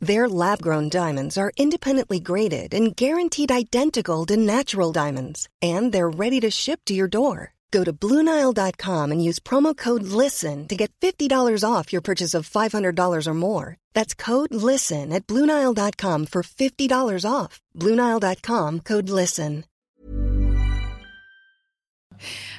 Their lab grown diamonds are independently graded and guaranteed identical to natural diamonds, and they're ready to ship to your door. Go to BlueNile.com and use promo code LISTEN to get $50 off your purchase of $500 or more. That's code LISTEN at BlueNile.com for $50 off. BlueNile.com code LISTEN.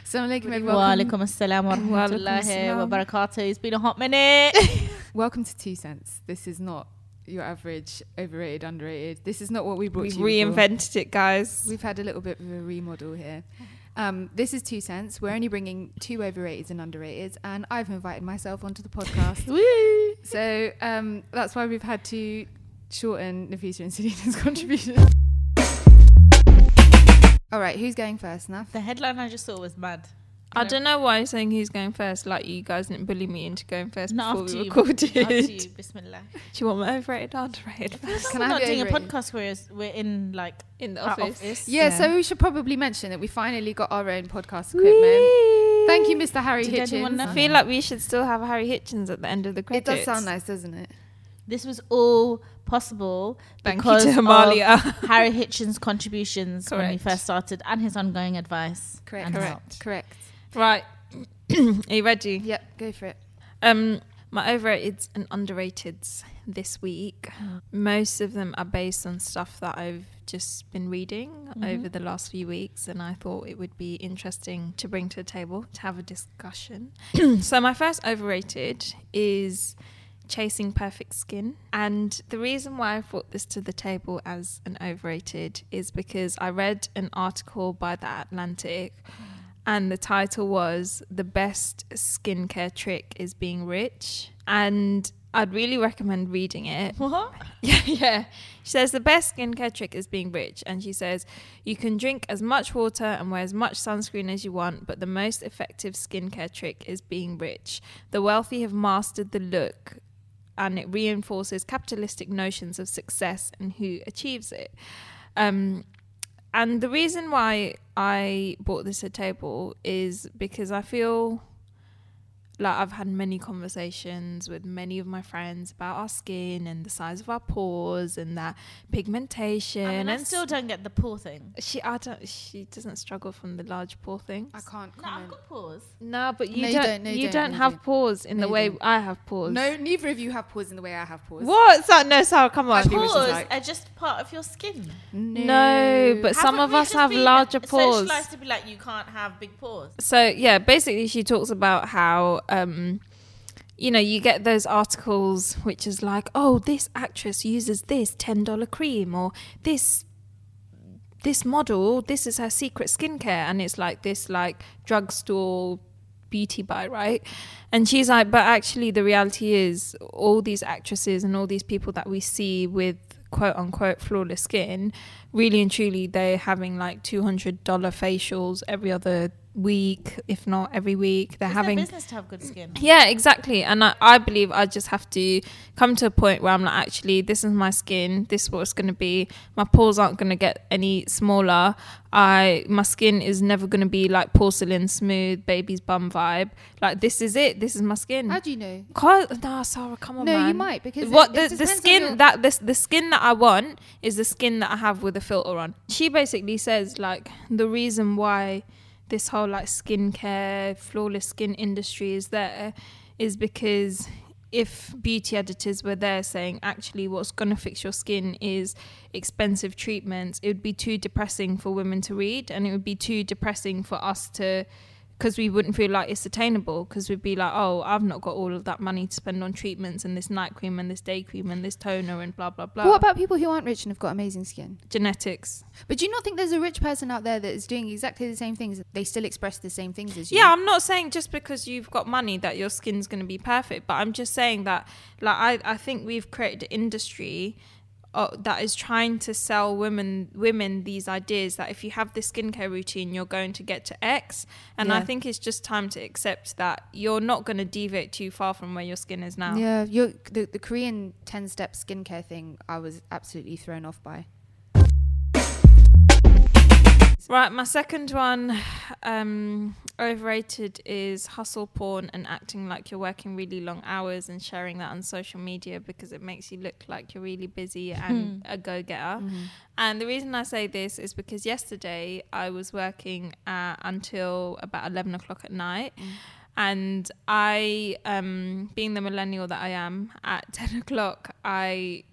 Assalamu alaikum, Wa alaikum assalam wa Wa alaikum rahmatullahi wa barakatuh. It's been a hot minute. Welcome to Two Cents. This is not your average overrated, underrated. This is not what we brought We've to you before. reinvented it, guys. We've had a little bit of a remodel here. Um, this is Two Cents. We're only bringing two overrated and underrated, and I've invited myself onto the podcast. Woo. so um, that's why we've had to shorten Nafisa and Selina's contribution. All right, who's going first, now? The headline I just saw was mad. I don't know why I'm saying he's going first. Like you guys didn't bully me into going first Not before after we you. recorded. After you. Bismillah. Do you want my overrated or underrated first? Can we're not have doing a overrated? podcast where it's- we're in like in the our office? office. Yeah, so we should probably mention that we finally got our own podcast equipment. Whee! Thank you, Mr. Harry Did anyone Hitchens. know? I feel like we should still have Harry Hitchens at the end of the credits. It credits. does sound nice, doesn't it? This was all possible Thank you because to of Harry Hitchens' contributions when we Correct. first started and his ongoing advice. Correct. and correct. help. Correct. Right. Are you ready? Yep, go for it. Um, my overrateds and underrateds this week. Most of them are based on stuff that I've just been reading over the last few weeks, and I thought it would be interesting to bring to the table to have a discussion. so, my first overrated is chasing perfect skin. And the reason why I brought this to the table as an overrated is because I read an article by The Atlantic and the title was The Best Skincare Trick is Being Rich. And I'd really recommend reading it. What? Yeah, yeah. She says the best skincare trick is being rich. And she says you can drink as much water and wear as much sunscreen as you want, but the most effective skincare trick is being rich. The wealthy have mastered the look and it reinforces capitalistic notions of success and who achieves it. Um, and the reason why I bought this the table is because I feel like I've had many conversations with many of my friends about our skin and the size of our pores and that pigmentation. I, mean, I still don't get the pore thing. she, I don't, she doesn't struggle from the large pore thing. I can't No, I've got pores. No, but you No, don't. don't, no, you you don't, don't have don't. pores in No, the way don't. I have pores. No, neither of you have pores in the way I have pores. What? So, no, Sara, come on. Actually, which is Pores like- are just part of your skin. No, but some Haven't of us have been larger pores. Socialized to be like you can't have big pores. so yeah basically she talks about how um you know you get those articles which is like oh this actress uses this $10 cream or this this model this is her secret skincare. And it's like this like drugstore beauty buy right? And she's like but actually the reality is all these actresses and all these people that we see with quote unquote flawless skin really and truly they're having like $200 facials every other week if not every week they're It's having their business to have good skin. yeah, exactly. And I, I believe I just have to come to a point where I'm like, actually, this is my skin. This is what it's going to be. My pores aren't going to get any smaller. I my skin is never going to be like porcelain smooth, baby's bum vibe. Like this is it. This is my skin. How do you know? Cause, nah, Sara, come on, No, you might, because what it- the, it the skin your- that this the skin that I want is the skin that I have with a filter on. She basically says like the reason why this whole like skincare, flawless skin industry is there is because if beauty editors were there saying actually what's going to fix your skin is expensive treatments, it would be too depressing for women to read and it would be too depressing for us to because we wouldn't feel like it's attainable because we'd be like oh i've not got all of that money to spend on treatments and this night cream and this day cream and this toner and blah blah blah What about people who aren't rich and have got amazing skin? genetics But do you not think there's a rich person out there that is doing exactly the same things? They still express the same things as you. yeah i'm not saying just because you've got money that your skin's going to be perfect but i'm just saying that like i, I think we've created an industry uh, that is trying to sell women women these ideas that if you have this skincare routine you're going to get to X and I think it's just time to accept that you're not going to deviate too far from where your skin is now. Yeah, the the Korean ten step skincare thing, I was absolutely thrown off by. Right, my second one, um, overrated is hustle porn and acting like you're working really long hours and sharing that on social media because it makes you look like you're really busy and a go getter. And the reason I say this is because yesterday I was working uh, until about 11 o'clock at night. And I, um, being the millennial that I am, at 10 o'clock, I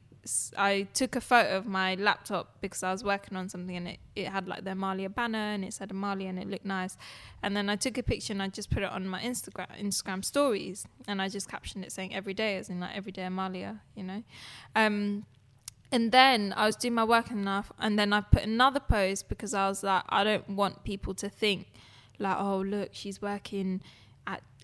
I took a photo of my laptop because I was working on something and it, it had like the Amaliah banner and it said Amaliah and it looked nice. And then I took a picture and I just put it on my Instagram Instagram stories and I just captioned it saying every day as in like everyday Amaliah, you know. Um and then I was doing my work enough and then I put another post because I was like I don't want people to think like oh look she's working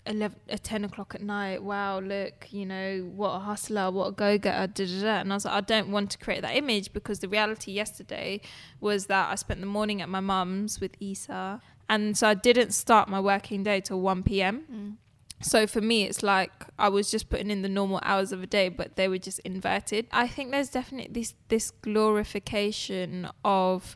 11 at uh, 10 o'clock at night wow look you know what a hustler what a da, da. and i was like i don't want to create that image because the reality yesterday was that i spent the morning at my mum's with isa and so i didn't start my working day till 1 p.m mm. so for me it's like i was just putting in the normal hours of a day but they were just inverted i think there's definitely this this glorification of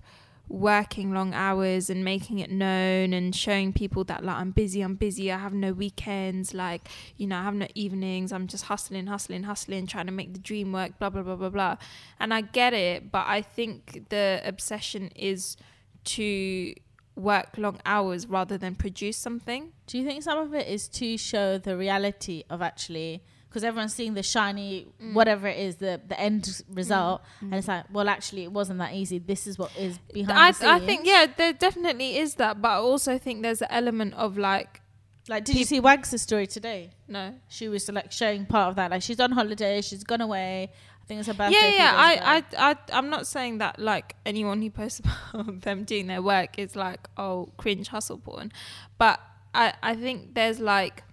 working long hours and making it known and showing people that like I'm busy, I'm busy, I have no weekends, like, you know, I have no evenings, I'm just hustling, hustling, hustling, trying to make the dream work, blah blah blah blah blah. And I get it, but I think the obsession is to work long hours rather than produce something. Do you think some of it is to show the reality of actually because everyone's seeing the shiny Mm. whatever it is the the end result. And it's like well actually it wasn't that easy. This is what is behind I, I think yeah, there definitely is that, but I also think there's an element of like like did you see Wags' story today? No. she was like showing part of that. Like she's on holiday she's gone away. I think it's her birthday Yeah, yeah. I, I, I, I, am not saying that like anyone who posts about them doing their work is like oh cringe hustle porn, but I, I think there's like,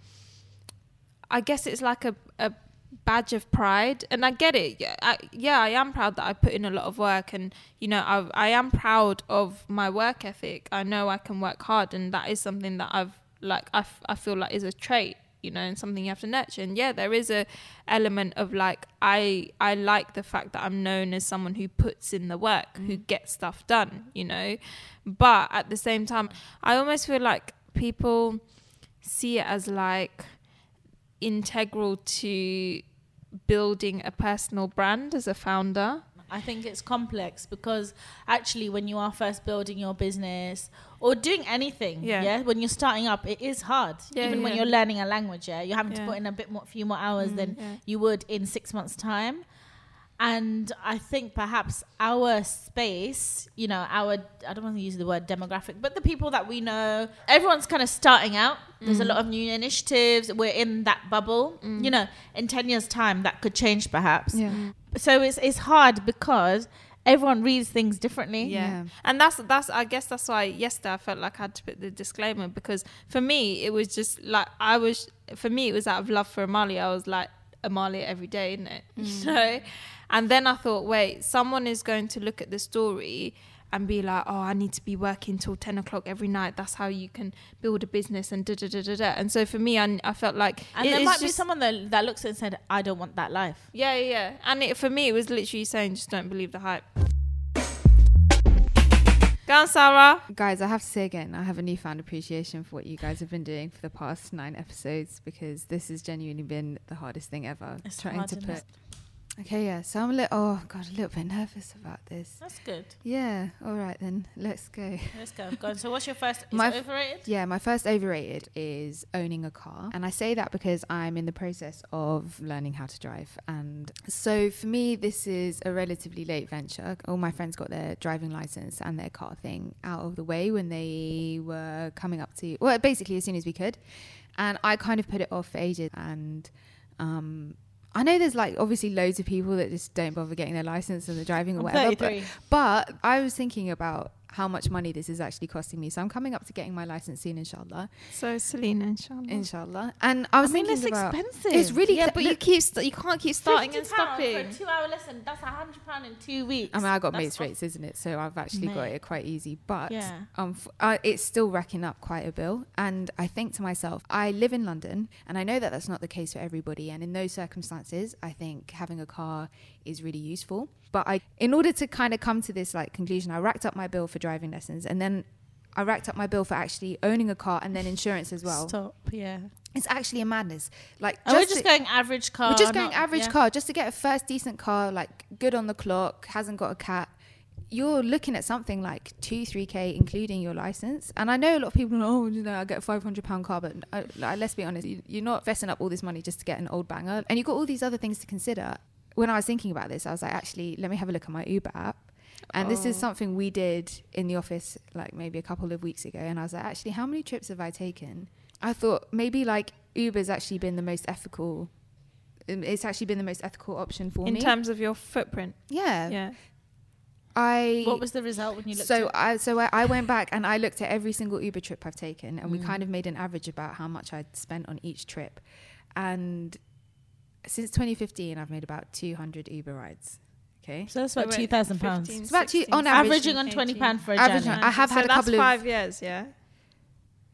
I guess it's like a, a badge of pride, and I get it. Yeah, I, yeah, I am proud that I put in a lot of work, and you know, I, I am proud of my work ethic. I know I can work hard, and that is something that I've like I, f- I feel like is a trait you know and something you have to nurture and yeah there is a element of like i i like the fact that i'm known as someone who puts in the work who mm. gets stuff done you know but at the same time i almost feel like people see it as like integral to building a personal brand as a founder I think it's complex because actually, when you are first building your business or doing anything, Yeah. yeah, when you're starting up, it is hard. Yeah, Even when you're learning a language, yeah, you're having Yeah. to put in a bit more, few more hours mm, than yeah. you would in six months' time. And I think perhaps our space, you know, our I don't want to use the word demographic, but the people that we know, everyone's kind of starting out. There's a mm. lot of new initiatives. We're in that bubble. Mm. You know, in ten years' time, that could change perhaps Yeah. Mm. so it's it's hard because everyone reads things differently. Yeah. Yeah. And that's that's I guess that's why yesterday I felt like I had to put the disclaimer because for me it was just like I was for me it was out of love for Amaliah. I was like Amaliah every day, isn't it? Mm. You know? And then I thought, wait, someone is going to look at the story and be like, oh, I need to be working till 10 o'clock every night. That's how you can build a business and da da da da da. And so for me, I, I felt like. And it- there might be just- someone that, that looks at it and said, I don't want that life. Yeah, yeah, yeah. And it, for me, it was literally saying, just don't believe the hype. Go on, Sara. Guys, I have to say again, I have a newfound appreciation for what you guys have been doing for the past nine episodes because this has genuinely been the hardest thing ever. It's trying to put. Okay, yeah. So I'm a little. Oh god, a little bit nervous about this. That's good. Yeah. All right then. Let's go. Let's go. go on. So what's your first? Is My f- overrated? Yeah, my first overrated is owning a car. And I say that because I'm in the process of learning how to drive. And so for me, this is a relatively late venture. All my friends got their driving license and their car thing out of the way when they were coming up to, well, basically as soon as we could. And I kind of put it off for ages. And, um, I know there's like obviously loads of people that just don't bother getting their license and the driving or I'm whatever. But but I was thinking about how much money this is actually costing me. So I'm coming up to getting my license soon, inshallah. So Selina, inshallah. Inshallah. And I was I mean, thinking it's about expensive. it's really yeah, cl- but you keep st- you can't keep starting and £50 stopping. for a two-hour lesson. That's a hundred pound in two weeks. I mean, I got That's mates rates, isn't it? So I've actually got it quite easy. But Yeah. um, f- uh, it's still racking up quite a bill. And I think to myself, I live in London, and I know that that's not the case for everybody. And in those circumstances, I think having a car is really useful. But I, in order to kind of come to this like conclusion, I racked up my bill for driving lessons, and then I racked up my bill for actually owning a car and then insurance as well. Stop. Yeah. It's actually a madness. Like And we're just just to- going average car. we're just going not- average yeah. car just to get a first decent car, like good on the clock, hasn't got a cat. You're looking at something like two, three k, including your license. And I know a lot of people, oh, you know, I get a five hundred pound car, but uh, like, let's be honest, you, you're not fessing up all this money just to get an old banger, and you've got all these other things to consider. When I was thinking about this, I was like, actually, let me have a look at my Uber app. And this is Oh. something we did in the office like maybe a couple of weeks ago. And I was like, actually, how many trips have I taken? I thought maybe like Uber's actually been the most ethical. um, It's actually been the most ethical option for in me. In terms of your footprint. yeah. Yeah. I. What was the result when you looked so at I so I, I went back and I looked at every single Uber trip I've taken, and we Mm. kind of made an average about how much I'd spent on each trip. And since 2015, I've made about 200 Uber rides. Okay, So that's about So two wait, pounds. 15, It's about two- on average- Averaging on twenty pound for a Averaging journey. I have so had a that's couple of- five years. Yeah.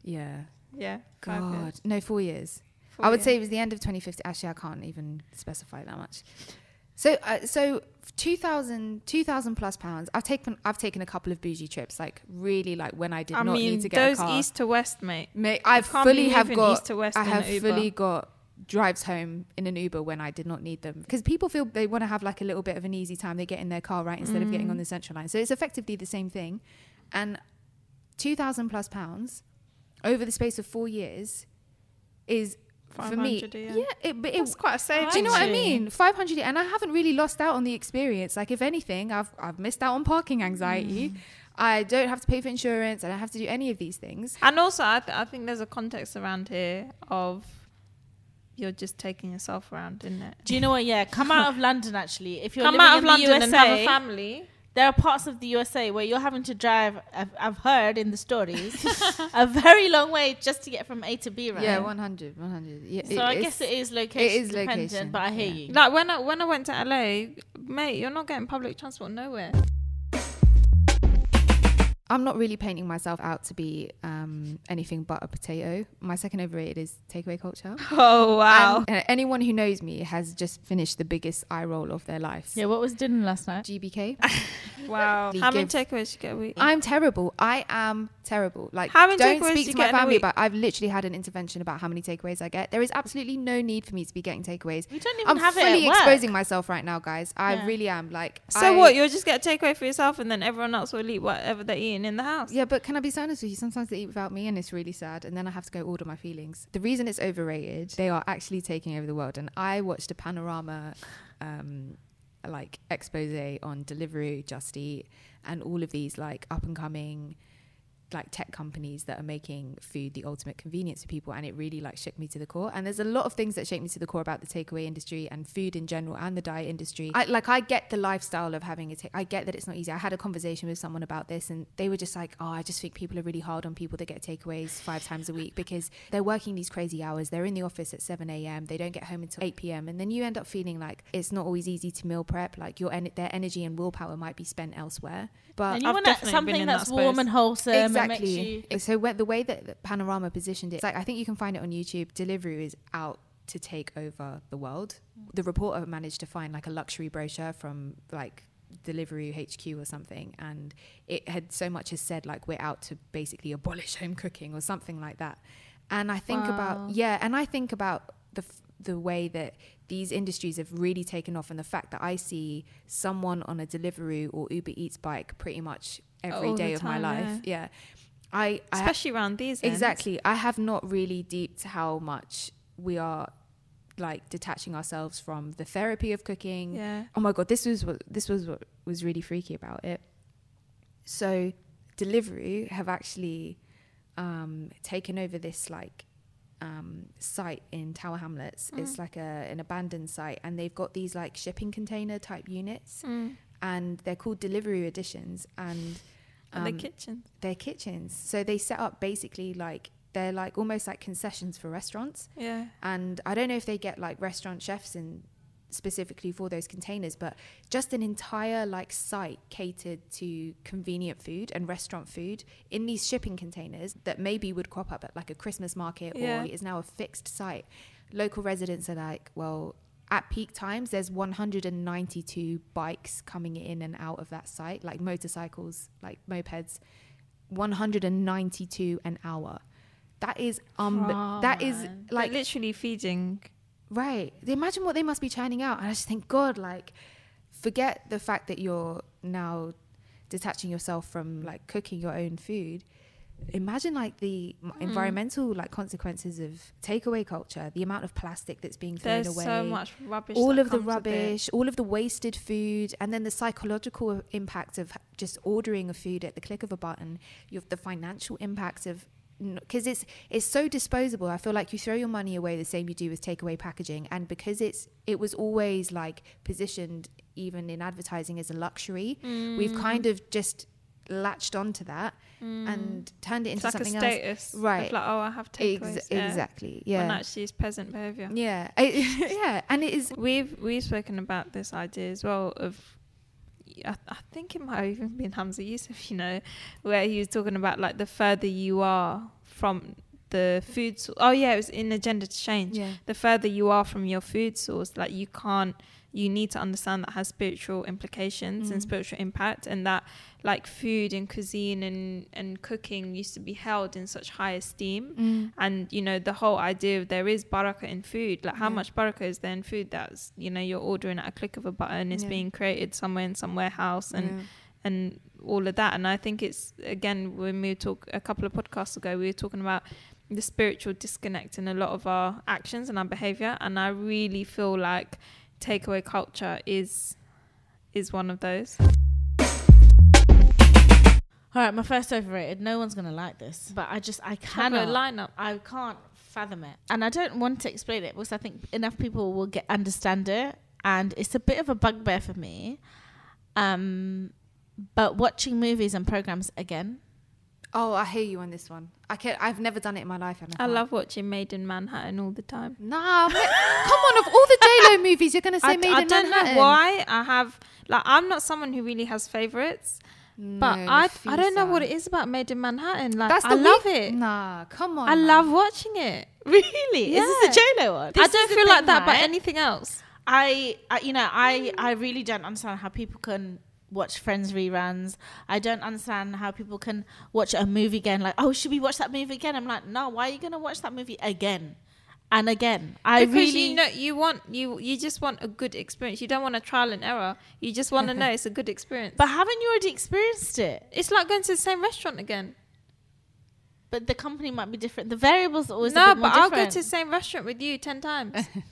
yeah. Yeah. five God, years. no, four years. Four I would years. say it was the end of 2015. Actually, I can't even specify that much. So, uh, so 2,000, 2,000 plus pounds. I've taken, I've taken a couple of bougie trips, like really, like when I did I not mean, need to get those a car. east to west, mate. Mate, I've fully have got. east to west I have an Uber. fully got drives home in an Uber when I did not need them because people feel they want to have like a little bit of an easy time. They get in their car right instead of getting Mm. on the central line. So it's effectively the same thing, and two thousand plus pounds over the space of four years is for me. 500 a. Yeah, it, but it, It's quite a saving. do you know what I mean? Five hundred, and I haven't really lost out on the experience. Like, if anything, I've I've missed out on parking anxiety. Mm. I don't have to pay for insurance. I don't have to do any of these things. And also, I, th- I think there's a context around here of you're just taking yourself around, isn't it? Do you know what? Yeah, come out of London. Actually, if you're Come living out of in London the USA, and have a family. there are parts of the USA where you're having to drive. I've, I've heard in the stories a very long way just to get from A to B. Right? Yeah, 100, 100. Yeah, So I guess it is location It is dependent, location, but I hear yeah. you. Like when I when I went to LA, mate, you're not getting public transport nowhere. I'm not really painting myself out to be um, anything but a potato. My second overrated is takeaway culture. Oh wow! And, uh, anyone who knows me has just finished the biggest eye roll of their life. Yeah, what was dinner last night? GBK. wow! He How many takeaways you get a week? I'm terrible. I am terrible. Like, How many don't takeaways speak do to my get in a family week? about. I've literally had an intervention about how many takeaways I get. There is absolutely no need for me to be getting takeaways. We don't even I'm have it fully at work. exposing myself right now, guys. I Yeah. really am. Like, so I- what? You'll just get a takeaway for yourself, and then everyone else will eat whatever they're eating in the house. Yeah, but can I be so honest with you? Sometimes they eat without me, and it's really sad. And then I have to go order my feelings. The reason it's overrated, they are actually taking over the world. And I watched a panorama, um, like expose on Deliveroo, Just Eat, and all of these like up and coming like tech companies that are making food the ultimate convenience for people and it really like shook me to the core. And there's a lot of things that shake me to the core about the takeaway industry and food in general and the diet industry. I like I get the lifestyle of having a take I get that it's not easy. I had a conversation with someone about this and they were just like oh I just think people are really hard on people that get takeaways five times a week because they're working these crazy hours. They're in the office at 7 a.m they don't get home until 8 p.m and then you end up feeling like it's not always easy to meal prep. Like your en- their energy and willpower might be spent elsewhere. But and you I've want something that's that warm and wholesome makes exactly. you. So the way that that Panorama positioned it, it's like I think you can find it on YouTube. Deliveroo is out to take over the world. Mm. The reporter managed to find like a luxury brochure from like Deliveroo HQ or something, and it had so much as said like we're out to basically abolish home cooking or something like that. And I think Wow. about yeah, and I think about the f- the way that these industries have really taken off, and the fact that I see someone on a Deliveroo or Uber Eats bike pretty much every All day of my life. Yeah, I, I ha- especially around these. ends. exactly. I have not really deeped how much we are like detaching ourselves from the therapy of cooking. Yeah. Oh my god, this was what this was what was really freaky about it. So, Deliveroo have actually um, taken over this like um, site in Tower Hamlets. It's like a an abandoned site, and they've got these like shipping container type units, Mm. And they're called Deliveroo Editions. And And the Um, kitchen. their kitchens. So they set up basically like they're like almost like concessions for restaurants. Yeah. And I don't know if they get like restaurant chefs in specifically for those containers, but just an entire like site catered to convenient food and restaurant food in these shipping containers that maybe would crop up at like a Christmas market Yeah. or is now a fixed site. Local residents are like, well, at peak times, there's 192 bikes coming in and out of that site, like motorcycles, like mopeds, 192 an hour. That is um, that is like They're literally feeding. Right. Imagine what they must be churning out. And I just think, God, like, forget the fact that you're now detaching yourself from like cooking your own food. Imagine like the m Hmm. environmental like consequences of takeaway culture, the amount of plastic that's being thrown There's away. so much rubbish. all of the comes with it. rubbish, all of the wasted food, and then the psychological impact of just ordering a food at the click of a button. You have the financial impacts of because it's it's so disposable. I feel like you throw your money away the same you do with takeaway packaging, and because it's it was always like positioned even in advertising as a luxury, we've Mm. kind of just latched onto that and mm. turned it into like something else. Right. Like, oh, I have takeaways. Ex- yeah. Exactly. When Yeah. actually it's peasant behavior. Yeah. Yeah. And it is. We've we've spoken about this idea as well of I, I think it might have even been Hamza Yusuf, you know, where he was talking about like the further you are from the food source. Oh yeah, it was in Agenda to Change. Yeah. The further you are from your food source, like you can't you need to understand that has spiritual implications and Mm. spiritual impact and that like food and cuisine and, and cooking used to be held in such high esteem Mm. and you know the whole idea of there is barakah in food like how Yeah. much barakah is there in food that's you know you're ordering at a click of a button it's Yeah. being created somewhere in some warehouse and Yeah. and all of that and i think it's again when we talk a couple of podcasts ago we were talking about the spiritual disconnect in a lot of our actions and our behavior and i really feel like takeaway culture is is one of those All right, my first overrated. No one's gonna like this, but I just I cannot. lineup I can't fathom it, and I don't want to explain it because I think enough people will get understand it, and it's a bit of a bugbear for me. Um, but watching movies and programs again. Oh, I hear you on this one. I can't. I've never done it in my life. And i love watching Maid in Manhattan all the time Nah, come on! Of all the J Lo movies, you're gonna say I, Made I in don't know why I have like I'm not someone who really has favorites, but No, I I don't know what it is about Maid in Manhattan. Like That's I the love weak- it. Nah, come on. I man. love watching it. Really? Is this the J Lo one? I don't feel like thing, that about anything else. I, I you know I I really don't understand how people can watch Friends reruns. I don't understand how people can watch a movie again. Like, oh, should we watch that movie again? I'm like, no. Why are you gonna watch that movie again and again? I because really you know you want you you just want a good experience. You don't want a trial and error. You just want to know it's a good experience. But haven't you already experienced it? it's like going to the same restaurant again. But the company might be different. The variables are always no, but I'll go to the same restaurant with you ten times.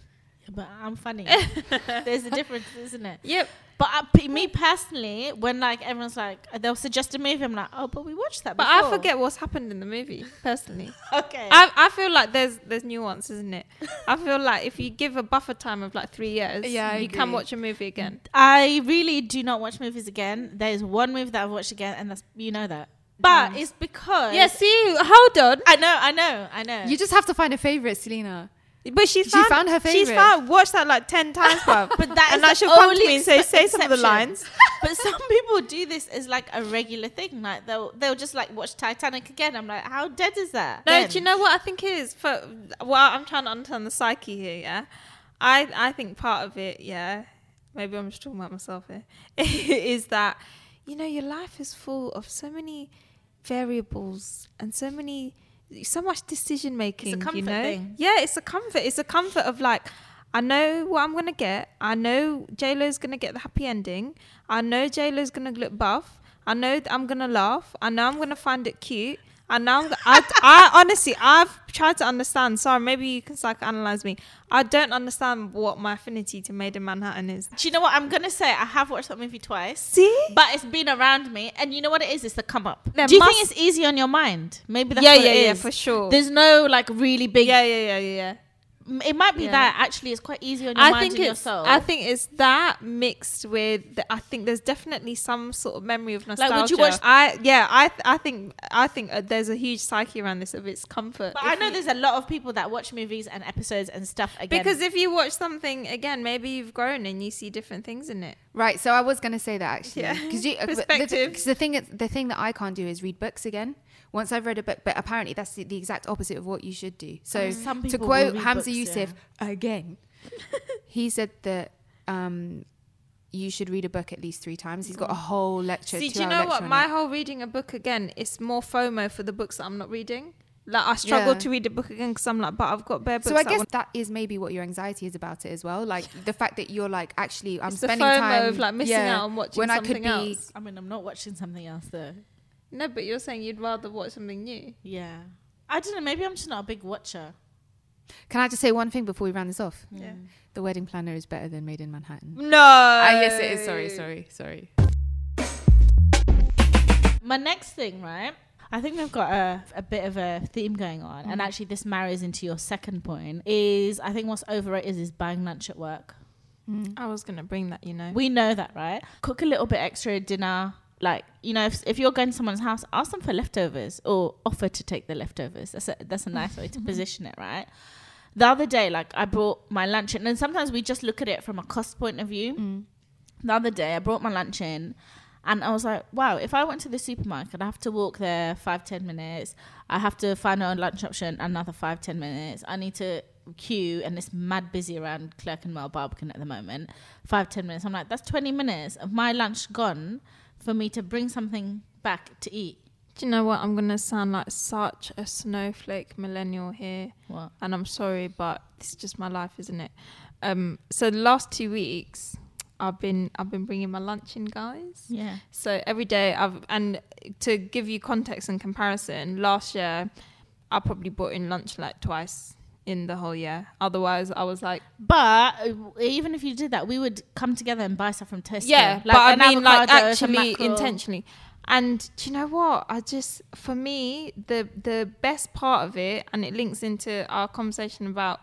But I'm funny. There's a difference, isn't it? yep. But I, p- me personally, when like everyone's like they'll suggest a movie, I'm like, oh, but we watched that. But before. I forget what's happened in the movie personally. Okay. I, I feel like there's there's nuance, isn't it? I feel like if you give a buffer time of like three years, Yeah, I you can watch a movie again. I really do not watch movies again. There's one movie that I've watched again, and that's you know that. But it's because Yeah, see, hold on. I know, I know, I know. You just have to find a favorite, Selina. But she's She found, found her She's favourite. found watched that like ten times, bruv. but that and is the she'll come to me and say, say some of the lines. but some people do this as like a regular thing. Like they'll they'll just like watch Titanic again. I'm like, how dead is that? No, Then? do you know what I think is? For well, I'm trying to understand the psyche here. Yeah, I I think part of it, yeah, maybe I'm just talking about myself here, is that you know your life is full of so many variables and so many so much decision making. you comfort know, thing. yeah, it's a comfort. It's a comfort of like. I know what I'm gonna get. I know J Lo's gonna get the happy ending. I know J Lo's gonna look buff. I know that I'm gonna laugh. I know I'm gonna find it cute. And now I, I honestly, I've tried to understand. Sorry, maybe you can psychoanalyze me. I don't understand what my affinity to Maid in Manhattan is. Do you know what I'm gonna say? I have watched that movie twice. See? But it's been around me, and you know what it is? It's the come up. There Do you must- think it's easy on your mind? Maybe that's yeah, what yeah, it yeah, for sure. There's no like really big yeah, yeah, yeah, yeah, it might be Yeah. that actually it's quite easy on your I mind think and your it's. soul. I think it's that mixed with. The, I think there's definitely some sort of memory of nostalgia. Like, would you watch- I yeah. I th- I think I think uh, there's a huge psyche around this of its comfort. but I know you- there's a lot of people that watch movies and episodes and stuff again. because if you watch something again, maybe you've grown and you see different things in it. Right. So I was going to say that actually. Yeah. Because the, Perspective. Because the thing, the thing that I can't do is read books again. Once I've read a book, but apparently that's the, the exact opposite of what you should do. So some to quote Hamza books, Yusuf again, he said that um, you should read a book at least three times. He's got a whole lecture. See, do you know what? My it. whole reading a book again, is more FOMO for the books that I'm not reading. Like I struggle Yeah. to read a book again because I'm like, but I've got bare books. So I guess want- that is maybe what your anxiety is about it as well. Like the fact that you're like, actually, I'm It's the spending FOMO time of, like, missing out on watching when I could something be. else. I mean, I'm not watching something else though. No, but you're saying you'd rather watch something new. Yeah, I don't know. Maybe I'm just not a big watcher. Can I just say one thing before we round this off? Yeah. The wedding planner is better than Maid in Manhattan. No. Ah, yes, it is. Sorry, sorry, sorry. My next thing, right? I think we've got a, a bit of a theme going on, and actually, this marries into your second point. Is I think what's overrated is buying lunch at work. I was gonna bring that, you know. We know that, right? Cook a little bit extra dinner. Like, you know, if, if you're going to someone's house, ask them for leftovers or offer to take the leftovers. That's a, that's a nice way to position it, right? The other day, like, I brought my lunch in, and sometimes we just look at it from a cost point of view. Mm. The other day, I brought my lunch in, and I was like, wow, if I went to the supermarket, I have to walk there five, ten minutes. I have to find a lunch option, another five, ten minutes. I need to queue, and it's mad busy around Clerkenwell Barbican at the moment. Five, ten minutes. I'm like, that's 20 minutes of my lunch gone for me to bring something back to eat. Do you know what? I'm gonna sound like such a snowflake millennial here, What? and I'm sorry, but this is just my life, isn't it? Um, so the last two weeks, I've been I've been bringing my lunch in, guys. Yeah. So every day I've and to give you context and comparison, last year I probably brought in lunch like twice in the whole year. Otherwise, I was like, But uh, even if you did that, we would come together and buy stuff from Tesco. yeah, Like but I mean, like actually intentionally. And do you know what? I just, for me, the the best part of it, and it links into our conversation about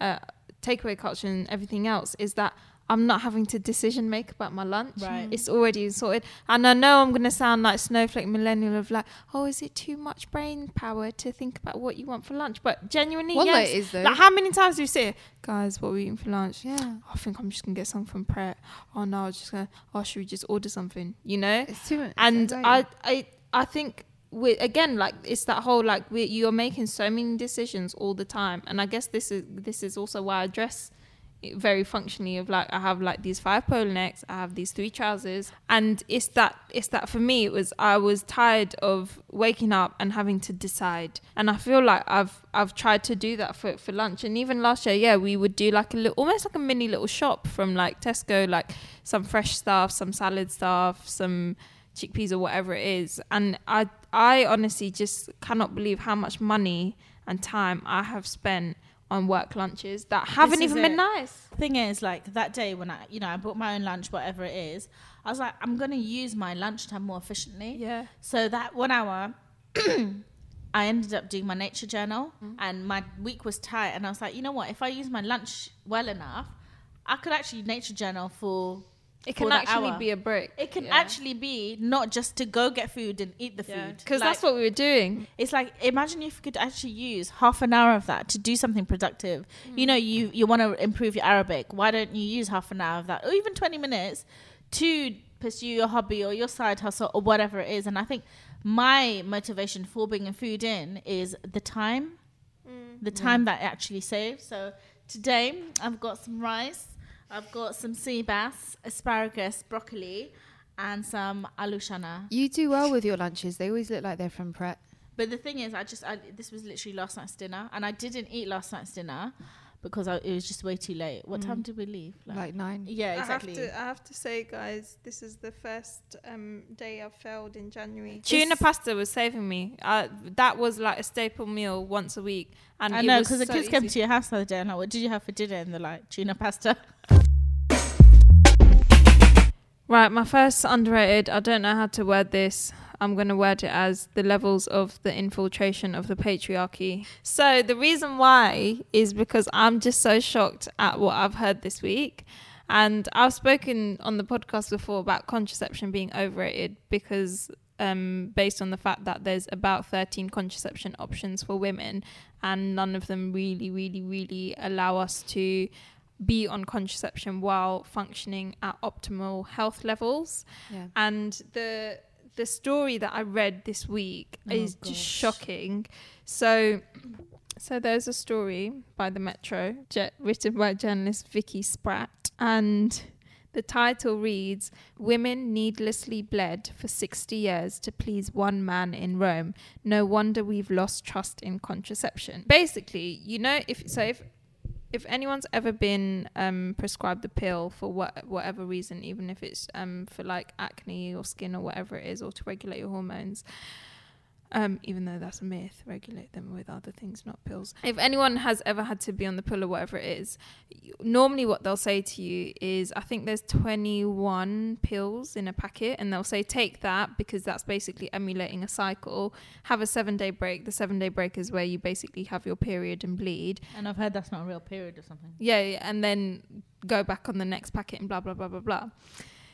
uh, takeaway culture and everything else, is that I'm not having to decision make about my lunch. Right. It's already sorted. And I know I'm going to sound like snowflake millennial of like, oh, is it too much brain power to think about what you want for lunch? But genuinely, Wallah, yes. it is though. Like, how many times do you say, guys, what are we eating for lunch? Yeah. I think I'm just gonna get something from Pret. Oh no, I was just gonna. Oh, should we just order something? You know. It's too much. And. I, I, I think we again like it's that whole like we you're making so many decisions all the time, and I guess this is this is also why I dress very functionally of like I have like these five polo necks, I have these three trousers, and it's that it's that for me it was I was tired of waking up and having to decide, and I feel like I've I've tried to do that for for lunch, and even last year, yeah, we would do like a little almost like a mini little shop from like Tesco, like some fresh stuff, some salad stuff, some chickpeas or whatever it is, and I I honestly just cannot believe how much money and time I have spent on work lunches that haven't even been it. nice. thing is like that day when i you know i bought my own lunch whatever it is i was like i'm gonna use my lunchtime more efficiently Yeah. so that one hour i ended up doing my nature journal Mm-hmm. and my week was tight and i was like you know what if i use my lunch well enough i could actually nature journal for It can actually hour. be a break. it can Yeah. actually be not just to go get food and eat the Yeah. food Because Like, that's what we were doing. it's like imagine if you could actually use half an hour of that to do something productive. You mm. know, you you want to improve your Arabic. Why don't you use half an hour of that, or even twenty minutes, to pursue your hobby or your side hustle or whatever it is? And I think my motivation for bringing food in is the time, mm. the time that it actually saves. So today I've got some rice, I've got some sea bass, asparagus, broccoli, and some alushana. you do well with your lunches. They always look like they're from Pret. But the thing is, I just I, this was literally last night's dinner, and I didn't eat last night's dinner because I, it was just way too late. What time did we leave? Like nine. yeah, exactly. I have, to, I have to say, guys, this is the first um, day I've failed in January. Tuna It's- pasta was saving me. Uh, that was like a staple meal once a week. And I it know was because the so kids came to your house the other day, and like, what did you have for dinner? And they're like, tuna pasta. Right, my first underrated. I don't know how to word this. I'm going to word it as the levels of the infiltration of the patriarchy. So the reason why is because I'm just so shocked at what I've heard this week. And I've spoken on the podcast before about contraception being overrated because um, based on the fact that there's about 13 contraception options for women and none of them really, really, really allow us to be on contraception while functioning at optimal health levels. Yeah. And the the story that I read this week Oh, is gosh. just shocking. So so there's a story by the Metro, written by journalist Vicky Spratt, and the title reads Women needlessly bled for 60 years to please one man in Rome. No wonder we've lost trust in contraception. Basically, you know, if so, if if anyone's ever been um, prescribed the pill for what whatever reason, even if it's um, for like acne or skin or whatever it is, or to regulate your hormones, um, even though that's a myth, regulate them with other things, not pills. If anyone has ever had to be on the pill or whatever it is, you- normally what they'll say to you is, I think there's 21 pills in a packet, and they'll say, take that because that's basically emulating a cycle. Have a seven day break. The seven day break is where you basically have your period and bleed. And I've heard that's not a real period or something. Yeah, yeah, and then go back on the next packet and blah blah blah blah blah.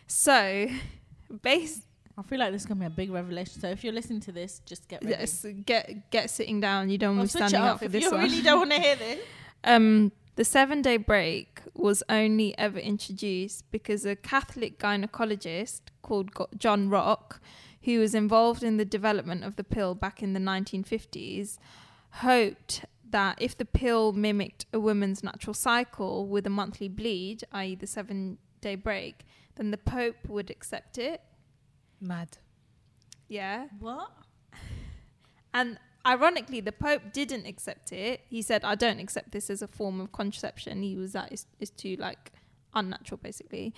So, base I feel like this is gonna be a big revelation. So if you're listening to this, just get ready. yes, get get sitting down. You don't want to be standing up off for if this you one. really don't want to hear this. Um, the seven day break was only ever introduced because a Catholic gynecologist called John Rock, who was involved in the development of the pill back in the 1950s, hoped that if the pill mimicked a woman's natural cycle with a monthly bleed, i.e., the seven day break, then the Pope would accept it. Mad. Yeah. What? And ironically, the Pope didn't accept it. He said, "I don't accept this as a form of contraception." He was that is is too like unnatural, basically.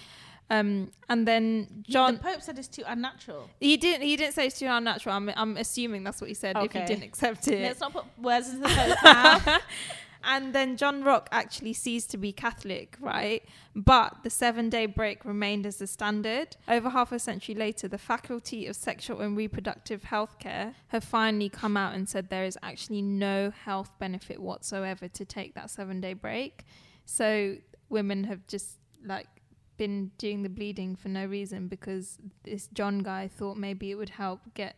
Um, and then John, the Pope said it's too unnatural. he didn't he didn't say it's too unnatural. I'm I'm assuming that's what he said. If he didn't accept it, Let's not put words into the Pope's mouth. and then John Rock actually ceased to be Catholic, right? But the seven day break remained as the standard. Over half a century later, the Faculty of Sexual and Reproductive Healthcare have finally come out and said there is actually no health benefit whatsoever to take that seven day break. So women have just like been doing the bleeding for no reason because this John guy thought maybe it would help get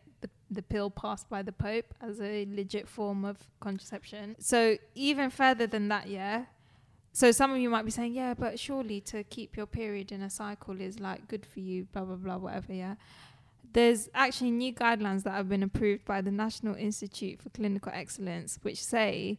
the, pill passed by the Pope as a legit form of contraception. So even further than that, yeah. So some of you might be saying, yeah, but surely to keep your period in a cycle is like good for you, blah blah blah, whatever, yeah. There's actually new guidelines that have been approved by the National Institute for Clinical Excellence, which say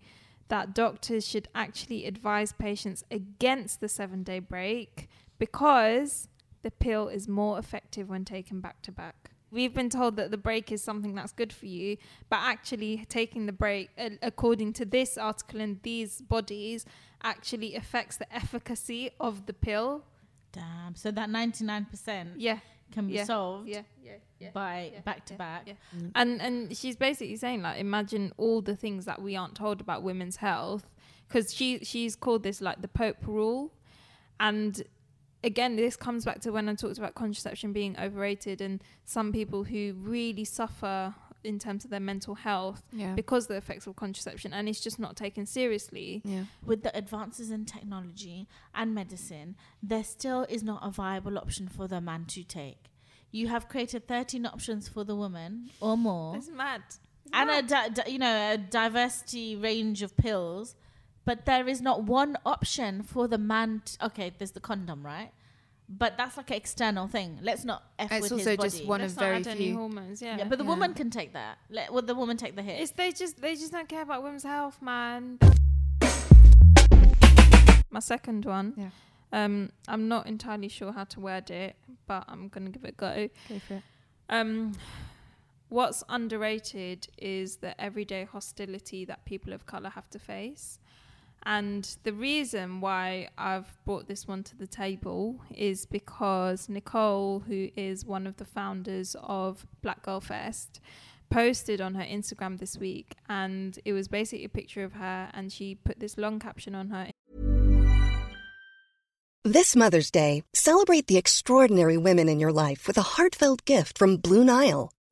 that doctors should actually advise patients against the seven day break because the pill is more effective when taken back to back. We've been told that the break is something that's good for you, but actually taking the break, uh, according to this article and these bodies, actually affects the efficacy of the pill. Damn. So that 99% Yeah, can be yeah, solved yeah, yeah, yeah. by back to back. And and she's basically saying like, imagine all the things that we aren't told about women's health, because she she's called this like the Pope rule, and again this comes back to when I talked about contraception being overrated and some people who really suffer in terms of their mental health Yeah. because of the effects of contraception and it's just not taken seriously. yeah. With the advances in technology and medicine, there still is not a viable option for the man to take. You have created 13 options for the woman or more. That's mad. It's and a di- di- you know a diversity range of pills, but there is not one option for the man. T- okay, there's the condom, right? But that's like an external thing. Let's not f It's with also his just body. one Let's of not very add any few. hormones. Yeah, yeah, but the Yeah. woman can take that. Let well, the woman take the hit. it's they just they just don't care about women's health, man. My second one. Yeah. Um, I'm not entirely sure how to word it, but I'm gonna give it a go. Go for it. Um, what's underrated is the everyday hostility that people of color have to face. And the reason why I've brought this one to the table is because Nicole, who is one of the founders of Black Girl Fest, posted on her Instagram this week, and it was basically a picture of her, and she put this long caption on her This Mother's Day, celebrate the extraordinary women in your life with a heartfelt gift from Blue Nile.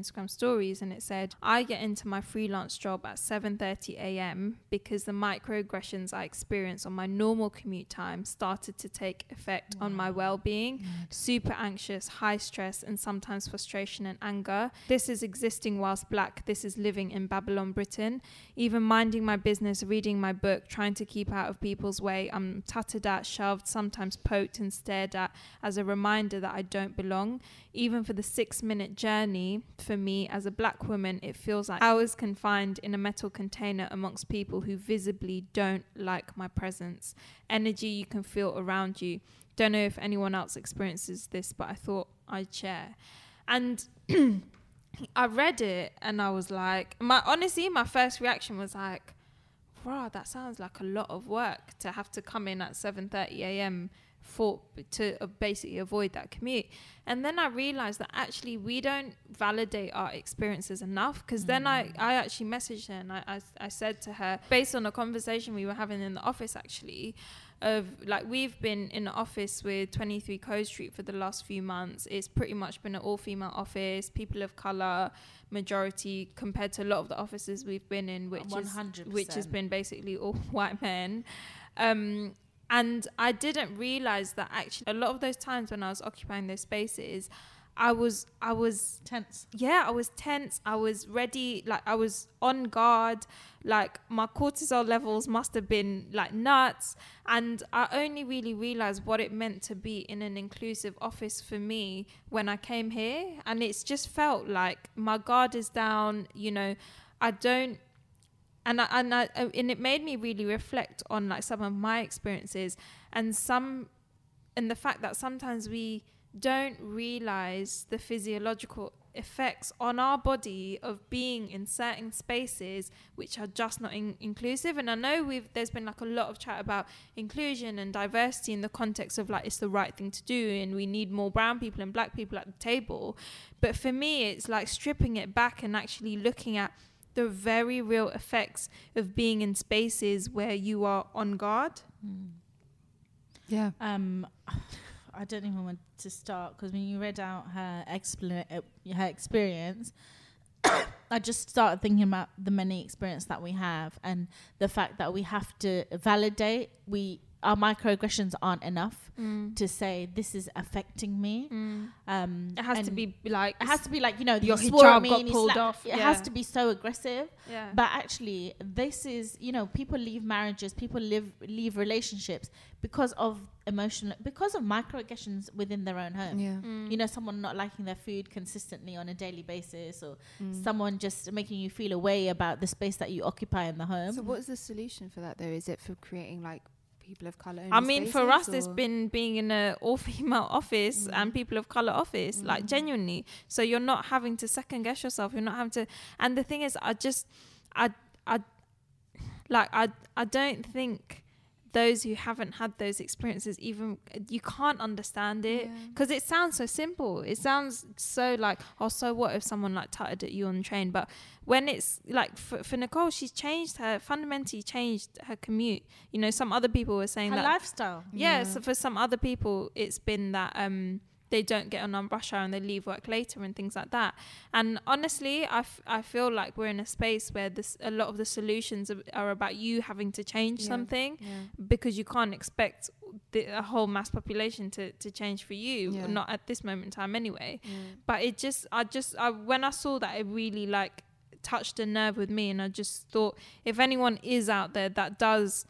Instagram stories and it said I get into my freelance job at 7:30 a.m. because the microaggressions I experience on my normal commute time started to take effect on my well-being. Super anxious high stress and sometimes frustration and anger. This is existing whilst black this is living in Babylon Britain. Even minding my business reading my book trying to keep out of people's way I'm tutted at shoved sometimes poked and stared at as a reminder that I don't belong. Even for the 6 minute journey for me as a black woman, it feels like I was confined in a metal container amongst people who visibly don't like my presence. Energy you can feel around you. Don't know if anyone else experiences this, but I thought I'd share. And I read it and I was like, my honestly, my first reaction was like, wow, that sounds like a lot of work to have to come in at 7:30 a.m. for to basically avoid that commute. And then I realized that actually we don't validate our experiences enough. Because then I I actually messaged her and I, I I said to her based on a conversation we were having in the office actually. Of like we've been in the office with 23 Code Street for the last few months. It's pretty much been an all-female office, people of color, majority compared to a lot of the offices we've been in, which is 100%. which has been basically all white men. Um, and I didn't realize that actually a lot of those times when I was occupying those spaces, I was I was tense. yeah, I was tense. I was ready, like I was on guard. Like my cortisol levels must have been like nuts. And I only really realized what it meant to be in an inclusive office for me when I came here. And it's just felt like my guard is down, you know, I don't and I, and I, uh, and it made me really reflect on like some of my experiences and some and the fact that sometimes we don't realize the physiological effects on our body of being in certain spaces which are just not in- inclusive. And i know we've there's been like a lot of chat about inclusion and diversity in the context of like it's the right thing to do and we need more brown people and black people at the table. But for me it's like stripping it back and actually looking at the very real effects of being in spaces where you are on guard Yeah. Um, I don't even want to start because when you read out her expla- uh, her experience, I just started thinking about the many experience that we have and the fact that we have to validate we our microaggressions aren't enough to say this is affecting me. Um, it has to be like It has to be like you know Your you swore at hijab me got pulled slapped- off, It yeah. has to be so aggressive. yeah But actually, this is you know people leave marriages, people live leave relationships because of emotional because of microaggressions within their own home. Yeah. Mm. You know, someone not liking their food consistently on a daily basis, or someone just making you feel a way about the space that you occupy in the home. So what's the solution for that though? Is it for creating like people of color? I mean, for us, it's been being in a all-female office Mm. and people of color office, like genuinely. So you're not having to second guess yourself. You're not having to. And the thing is, I just, I, I, like, I, I don't think those who haven't had those experiences even you can't understand it Yeah. because it sounds so simple it sounds so like oh so what if someone like tutted at you on the train but when it's like for, for nicole she's changed her fundamentally changed her commute you know some other people were saying Her that lifestyle. yeah, Yeah. so for some other people it's been that um they don't get on on rush hour and they leave work later and things like that and honestly I, f- I feel like we're in a space where this a lot of the solutions are, are about you having to change Yeah. something Yeah. because you can't expect the a whole mass population to, to change for you Yeah. not at this moment in time anyway but it just i just I, when i saw that it really like touched a nerve with me, and I just thought if anyone is out there that does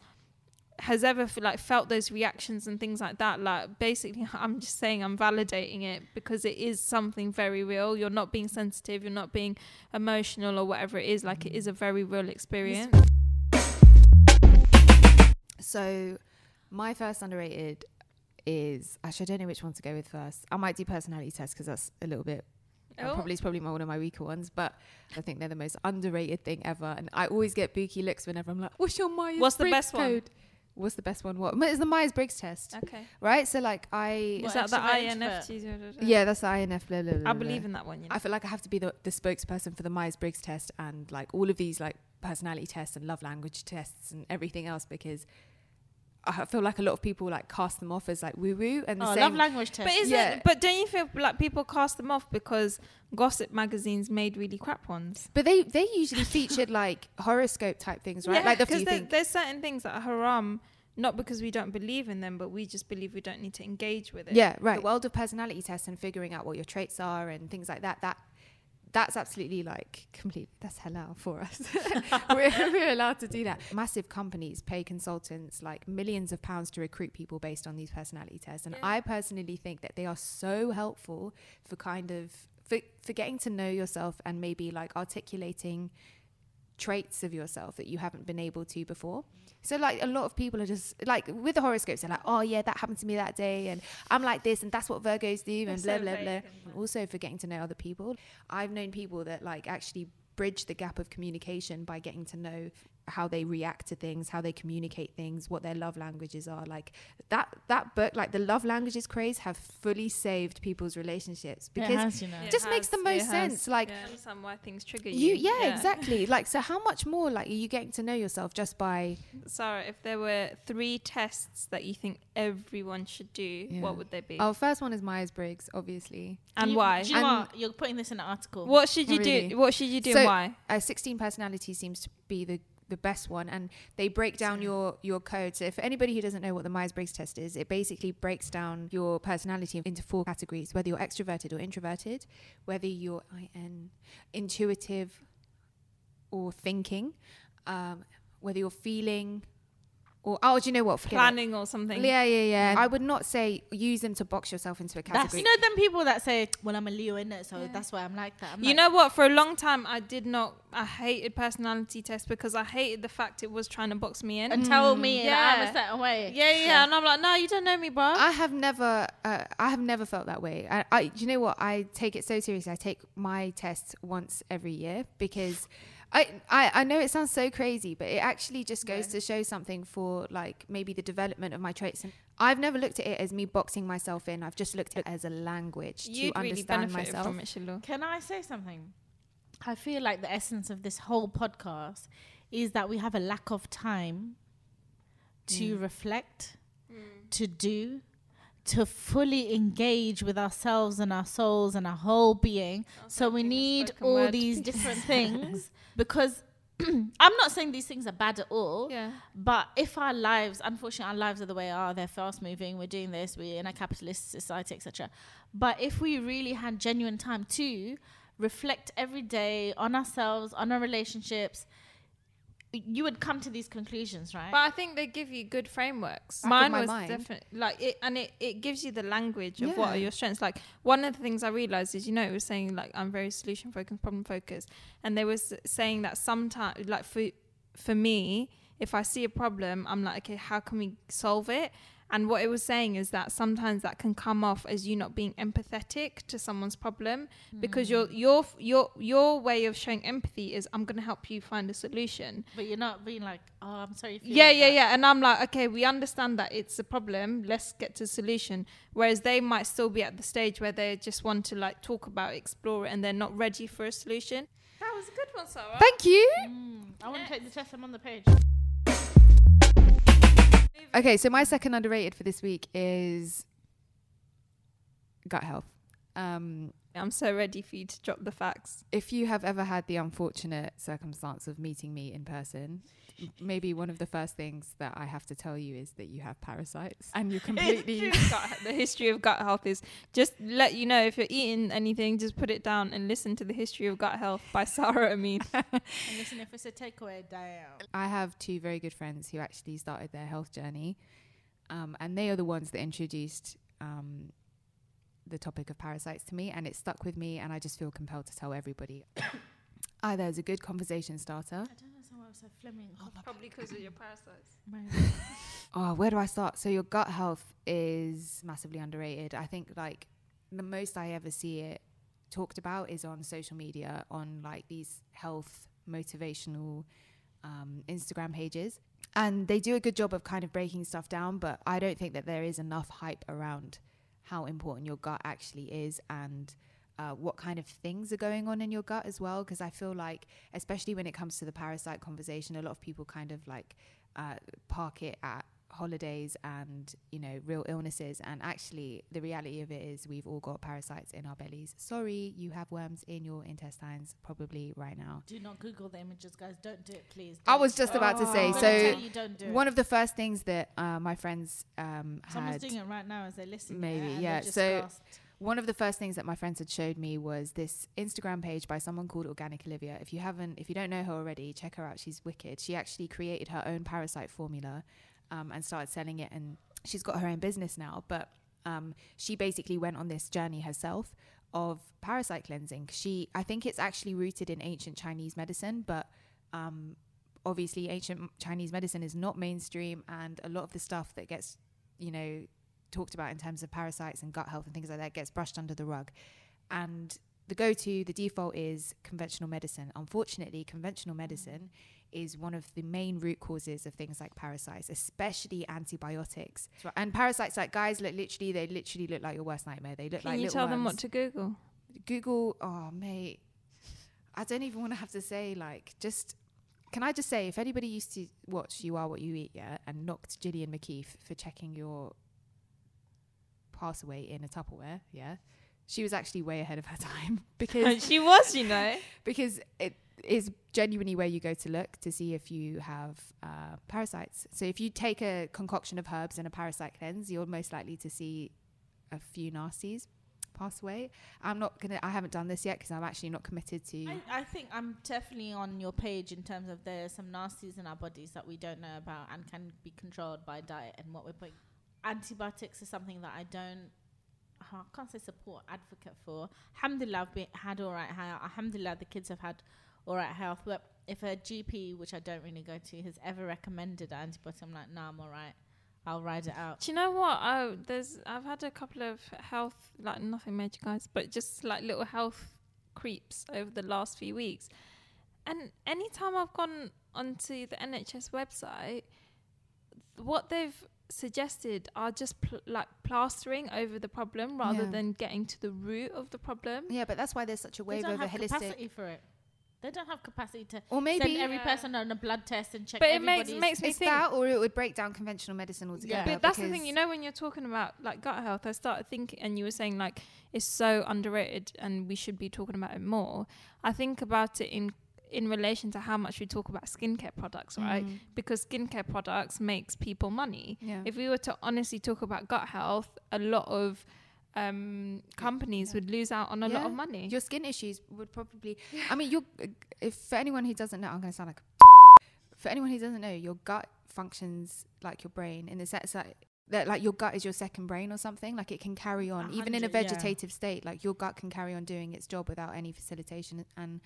has ever like felt those reactions and things like that like basically i'm just saying i'm validating it because it is something very real you're not being sensitive you're not being emotional or whatever it is like it is a very real experience So, my first underrated is actually I don't know which one to go with first. I might do personality test because that's a little bit. uh, Oh. Probably it's probably my, one of my weaker ones, but I think they're the most underrated thing ever. And I always get booky looks whenever I'm like, "What's your Myers? What's the best one? Code? What's the best one? What? It's the Myers Briggs test, okay right? So like I, is that the infj yeah, that's the INF. Blah, blah, blah, i blah. believe in that one you know I feel like I have to be the, the spokesperson for the Myers Briggs test and like all of these like personality tests and love language tests and everything else because I feel like a lot of people like cast them off as like woo woo and the Oh, same. love language test. But is Yeah. it? But don't you feel like people cast them off because gossip magazines made really crap ones? but they they usually featured like horoscope type things, right? like the because few there, there's certain things that are haram, not because we don't believe in them, but we just believe we don't need to engage with it. Yeah, right. The world of personality tests and figuring out what your traits are and things like that. That that's absolutely like complete. That's halal for us. we're, we're allowed to do that. Massive companies pay consultants like millions of pounds to recruit people based on these personality tests, and Yeah. I personally think that they are so helpful for kind of for, for getting to know yourself and maybe like articulating traits of yourself that you haven't been able to before. So like a lot of people are just like with the horoscopes, they're like, oh yeah, that happened to me that day, and I'm like this, and that's what Virgos do, and blah so blah blah. also for getting to know other people, I've known people that like actually bridge the gap of communication by getting to know how they react to things, how they communicate things, what their love languages are. Like that that book, like the love languages craze, have fully saved people's relationships It because has, you know. It just makes the most it has- sense, like- yeah, I understand why things trigger you, you. yeah, exactly. Like so, how much more like are you getting to know yourself just by Sara, if there were three tests that you think everyone should do, Yeah. what would they be? Oh, first one is Myers Briggs, obviously. and You- why? Do you know And- what? You're putting this in an article. What should you Really? do? What should you do So- and why? Uh, 16 personality seems to be the the best one and they break down your your code. So for anybody who doesn't know what the myers-briggs test is it basically breaks down your personality into four categories whether you're extroverted or introverted whether you're in intuitive or thinking um, whether you're feeling or oh do you know what Forget it. Planning or something? yeah yeah yeah i would not say use them to box yourself into a That's, category you know them people that say, "Well, I'm a Leo in it, so Yeah. that's why I'm like that." I'm You like, know what? For a long time, I did not. I hated personality tests because I hated the fact it was trying to box me in. and tell me that I'm a certain way. yeah, yeah, yeah, and I'm like, no, you don't know me, bro. I have never, uh, I have never felt that way. I, I, do you know what? I take it so seriously. I take my tests once every year because I, I, I know it sounds so crazy, but it actually just goes to show something for like maybe the development of my traits. And I've never looked at it as me boxing myself in. I've just looked at it as a language You'd to really understand benefit myself. from it, Shiloh. Can I say something? I feel like the essence of this whole podcast is that we have a lack of time to mm. reflect, mm. to do, to fully engage with ourselves and our souls and our whole being. so we need all word. these different things because I'm not saying these things are bad at all. Yeah. But if our lives, unfortunately, our lives are the way they are, they're fast moving, we're doing this, we're in a capitalist society, etc. But if we really had genuine time to reflect every day on ourselves, on our relationships, you would come to these conclusions, right? But I think they give you good frameworks. Back Mine was mind. definitely like it, and it, it gives you the language of what are your strengths. Like one of the things I realized is, you know, it was saying like I'm very solution focused, problem focused, and they was saying that sometimes, like for for me, if I see a problem, I'm like, okay, how can we solve it? And what it was saying is that sometimes that can come off as you not being empathetic to someone's problem because your your your your way of showing empathy is I'm going to help you find a solution. but you're not being like, oh, I'm sorry. You Yeah, like yeah, that." yeah. And I'm like, okay, we understand that it's a problem. Let's get to a solution. Whereas they might still be at the stage where they just want to like talk about, explore it, and they're not ready for a solution. That was a good one, Sara. Thank you. Mm, I want to take the test. I'm on the page. Okay, so my second underrated for this week is gut health. Um, I'm so ready for you to drop the facts. if you have ever had the unfortunate circumstance of meeting me in person, maybe one of the first things that I have to tell you is that you have parasites and you're completely. the history of gut health is just let you know if you're eating anything, just put it down and listen to the history of gut health by Sara Amin. And listen, if it's a takeaway, down. I have two very good friends who actually started their health journey, um, and they are the ones that introduced um, the topic of parasites to me, and it stuck with me, and I just feel compelled to tell everybody. Either as a good conversation starter. I don't know why I was so Fleming. Oh, Probably because of your parasites. Oh, where do I start? So your gut health is massively underrated. I think like the most I ever see it talked about is on social media on like these health motivational um, Instagram pages. And they do a good job of kind of breaking stuff down, but I don't think that there is enough hype around how important your gut actually is and uh, what kind of things are going on in your gut as well. Because I feel like, especially when it comes to the parasite conversation, a lot of people kind of like uh, park it at holidays and you know real illnesses and actually the reality of it is we've all got parasites in our bellies sorry you have worms in your intestines probably right now Do not Google the images, guys. Don't do it, please. i Don't. was just about to say I'm so do one of the first things that uh, my friends um, Someone's doing it right now as they listen. Maybe, they yeah. So- gasped. one of the first things that my friends had showed me was this Instagram page by someone called Organic Olivia. If you haven't, if you don't know her already, check her out. She's wicked. She actually created her own parasite formula um, and started selling it, and she's got her own business now. But um, she basically went on this journey herself of parasite cleansing. She, I think it's actually rooted in ancient Chinese medicine, but um, obviously ancient Chinese medicine is not mainstream, and a lot of the stuff that gets, you know, talked about in terms of parasites and gut health and things like that gets brushed under the rug. And the go to, the default is conventional medicine. Unfortunately, conventional medicine is one of the main root causes of things like parasites, especially antibiotics. And parasites, like guys, look literally, they literally look like your worst nightmare. They look Can like you little tell them what to Google? Google, oh mate, I don't even want to have to say like just. Can I just say, if anybody used to watch You Are What You Eat, yeah, and knocked Gillian McKeith for checking your pass away in a Tupperware, yeah, she was actually way ahead of her time because she was, you know. because it is genuinely where you go to look to see if you have uh, parasites. So if you take a concoction of herbs and a parasite cleanse, you're most likely to see a few nasties pass away. I'm not gonna. I haven't done this yet because I'm actually not committed to. I, I think I'm definitely on your page in terms of there's some nasties in our bodies that we don't know about and can be controlled by diet and what we're putting. Antibiotics is something that I don't. I can't say support, advocate for. Alhamdulillah, I've been, had all right. Alhamdulillah, the kids have had all right health. But if a GP, which I don't really go to, has ever recommended an antibiotic, I'm like, nah, I'm all right. I'll ride it out. Do you know what? Oh, there's I've had a couple of health like nothing major guys, but just like little health creeps over the last few weeks. And anytime I've gone onto the NHS website, what they've suggested are just pl- like plastering over the problem rather Yeah. than getting to the root of the problem. yeah, but that's why there's such a wave don't over holistic. capacity for it. They don't have capacity to Or maybe send every Yeah. person on a blood test and check But it makes everybody's- makes me it's think that, or it would break down conventional medicine altogether. Yeah. But that's the thing, you know, when you're talking about like gut health, I started thinking, and you were saying like it's so underrated, and we should be talking about it more. I think about it in in relation to how much we talk about skincare products, right? Mm. Because skincare products makes people money. Yeah. If we were to honestly talk about gut health, a lot of um, companies would lose out on a lot of money. Your skin issues would probably. I mean, your if for anyone who doesn't know, I'm going to sound like. A for anyone who doesn't know, your gut functions like your brain in the sense that. That like your gut is your second brain or something like it can carry on even in a hundred, yeah. vegetative state like your gut can carry on doing its job without any facilitation and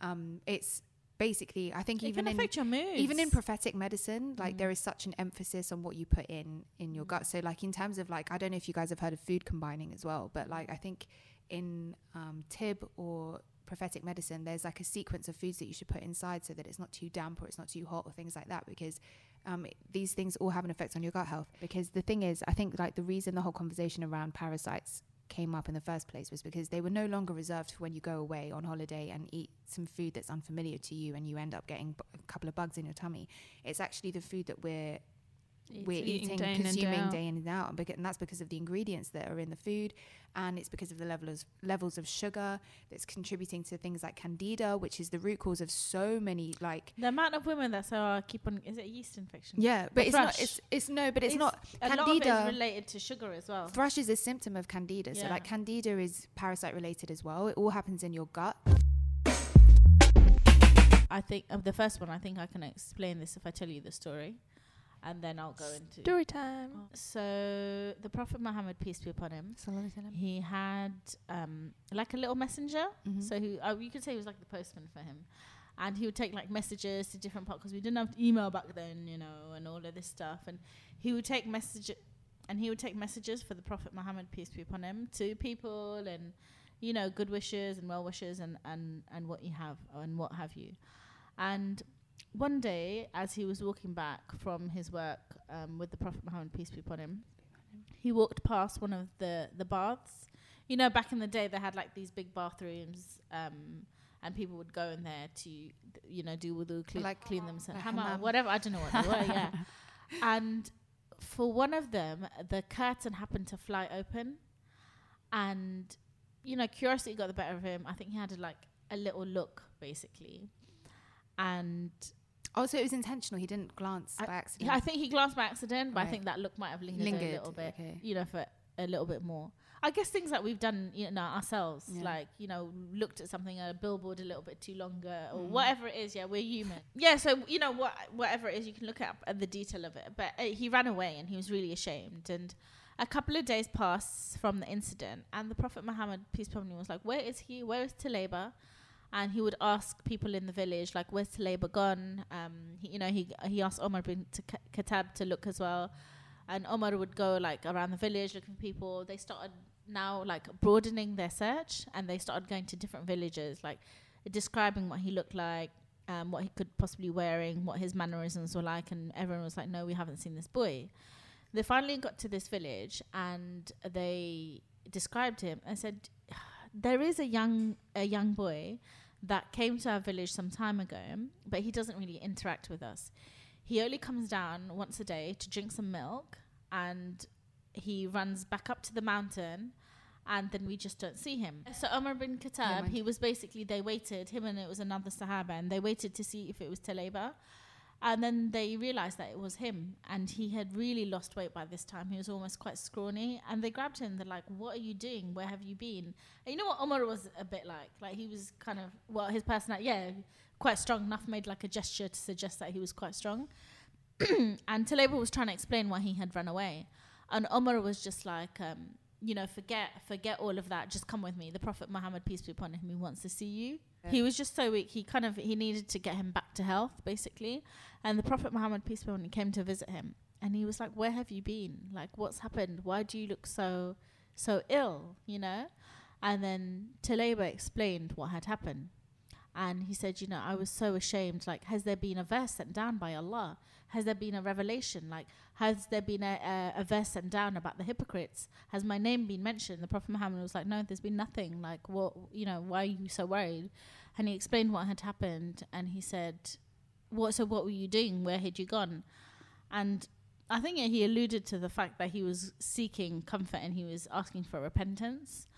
um it's basically I think it even in your mood. even in prophetic medicine like Mm. there is such an emphasis on what you put in in your gut so like in terms of like i don't know if you guys have heard of food combining as well but like i think in um, tib or prophetic medicine there's like a sequence of foods that you should put inside so that it's not too damp or it's not too hot or things like that because um, it- these things all have an effect on your gut health because the thing is i think like the reason the whole conversation around parasites came up in the first place was because they were no longer reserved for when you go away on holiday and eat some food that's unfamiliar to you and you end up getting a couple of bugs in your tummy. It's actually the food that we're we're eating eating, day and consuming out. day in and out, and, that's because of the ingredients that are in the food, and it's because of the levels levels of sugar that's contributing to things like candida, which is the root cause of so many like. The amount of women that "Oh, keep on," is it yeast infection? Yeah, but Or it's not. It's, it's no, but it's, It's- not. A lot of it Candida. related to sugar as well. Thrush is a symptom of candida. So, like, candida is parasite related as well. It all happens in your gut. I think of the first one. I think I can explain this if I tell you the story, and then I'll go into. Story time. So the Prophet Muhammad, peace be upon him, he had um, like a little messenger. Mhm. So he, uh, you could say he was like the postman for him, and he would take like messages to different parts because we didn't have email back then, you know, and all of this stuff. And he would take message, and he would take messages for the Prophet Muhammad, peace be upon him, to people and you know good wishes and well wishes and and and what you have and what have you. And one day, as he was walking back from his work um, with the Prophet Muhammad, peace be upon him, he walked past one of the the baths. You know, back in the day, they had like these big bathrooms, um, and people would go in there to, you know, do wudu, clean, Like- clean themselves, like whatever. I don't know what they were. Yeah, and for one of them, the curtain happened to fly open, and you know, curiosity got the better of him. I think he had a, like a little look, basically, and Also, it was intentional. He didn't glance by accident. yeah, I think he glanced by accident, but I think that look might have lingered, Lingered, a little bit, okay. you know, for a little bit more. I guess things that we've done, you know, ourselves, Yeah. like you know, looked at something a billboard a little bit too longer, or Mm. whatever it is. Yeah, we're human. Yeah, so you know, what whatever it is, you can look up at the detail of it. But uh, he ran away, and he was really ashamed. And a couple of days passed from the incident, and the Prophet Muhammad, peace be upon him, was like, "Where is he? Where is Talaiba?" And he would ask people in the village like where's Talaiba gone? Um he, you know he he asked Omar bin T- Khattab to look as well. And Omar would go like around the village looking for people. They started now like broadening their search and they started going to different villages like describing what he looked like um, what he could possibly wearing what his mannerisms were like and everyone was like no we haven't seen this boy. They finally got to this village and they described him and said there is a young a young boy that came to our village some time ago, but he doesn't really interact with us. He only comes down once a day to drink some milk, and he runs back up to the mountain, and then we just don't see him. So Umar bin Khattab, mind. he was basically they waited him and it was another Sahaba, and they waited to see if it was Talaiba. And then they realized that it was him, and he had really lost weight by this time. He was almost quite scrawny, and they grabbed him. They're like, "What are you doing? Where have you been?" And you know what Omar was a bit like? Like he was kind of well, his personality, yeah, quite strong enough. Made like a gesture to suggest that he was quite strong. and Talaiba was trying to explain why he had run away, and Omar was just like, um, you know, forget, forget all of that. Just come with me. The Prophet Muhammad, peace be upon him, wants to see you. He was just so weak. He kind of he needed to get him back to health, basically. And the Prophet Muhammad, peace be upon him, came to visit him, and he was like, "Where have you been? Like, what's happened? Why do you look so so ill? You know?" And then Talaiba explained what had happened. And he said, You know, I was so ashamed. Like, has there been a verse sent down by Allah? Has there been a revelation? Like, has there been a, a, a verse sent down about the hypocrites? Has my name been mentioned? The Prophet Muhammad was like, No, there's been nothing. Like, what, you know, why are you so worried? And he explained what had happened. And he said, What, so what were you doing? Where had you gone? And I think he alluded to the fact that he was seeking comfort and he was asking for repentance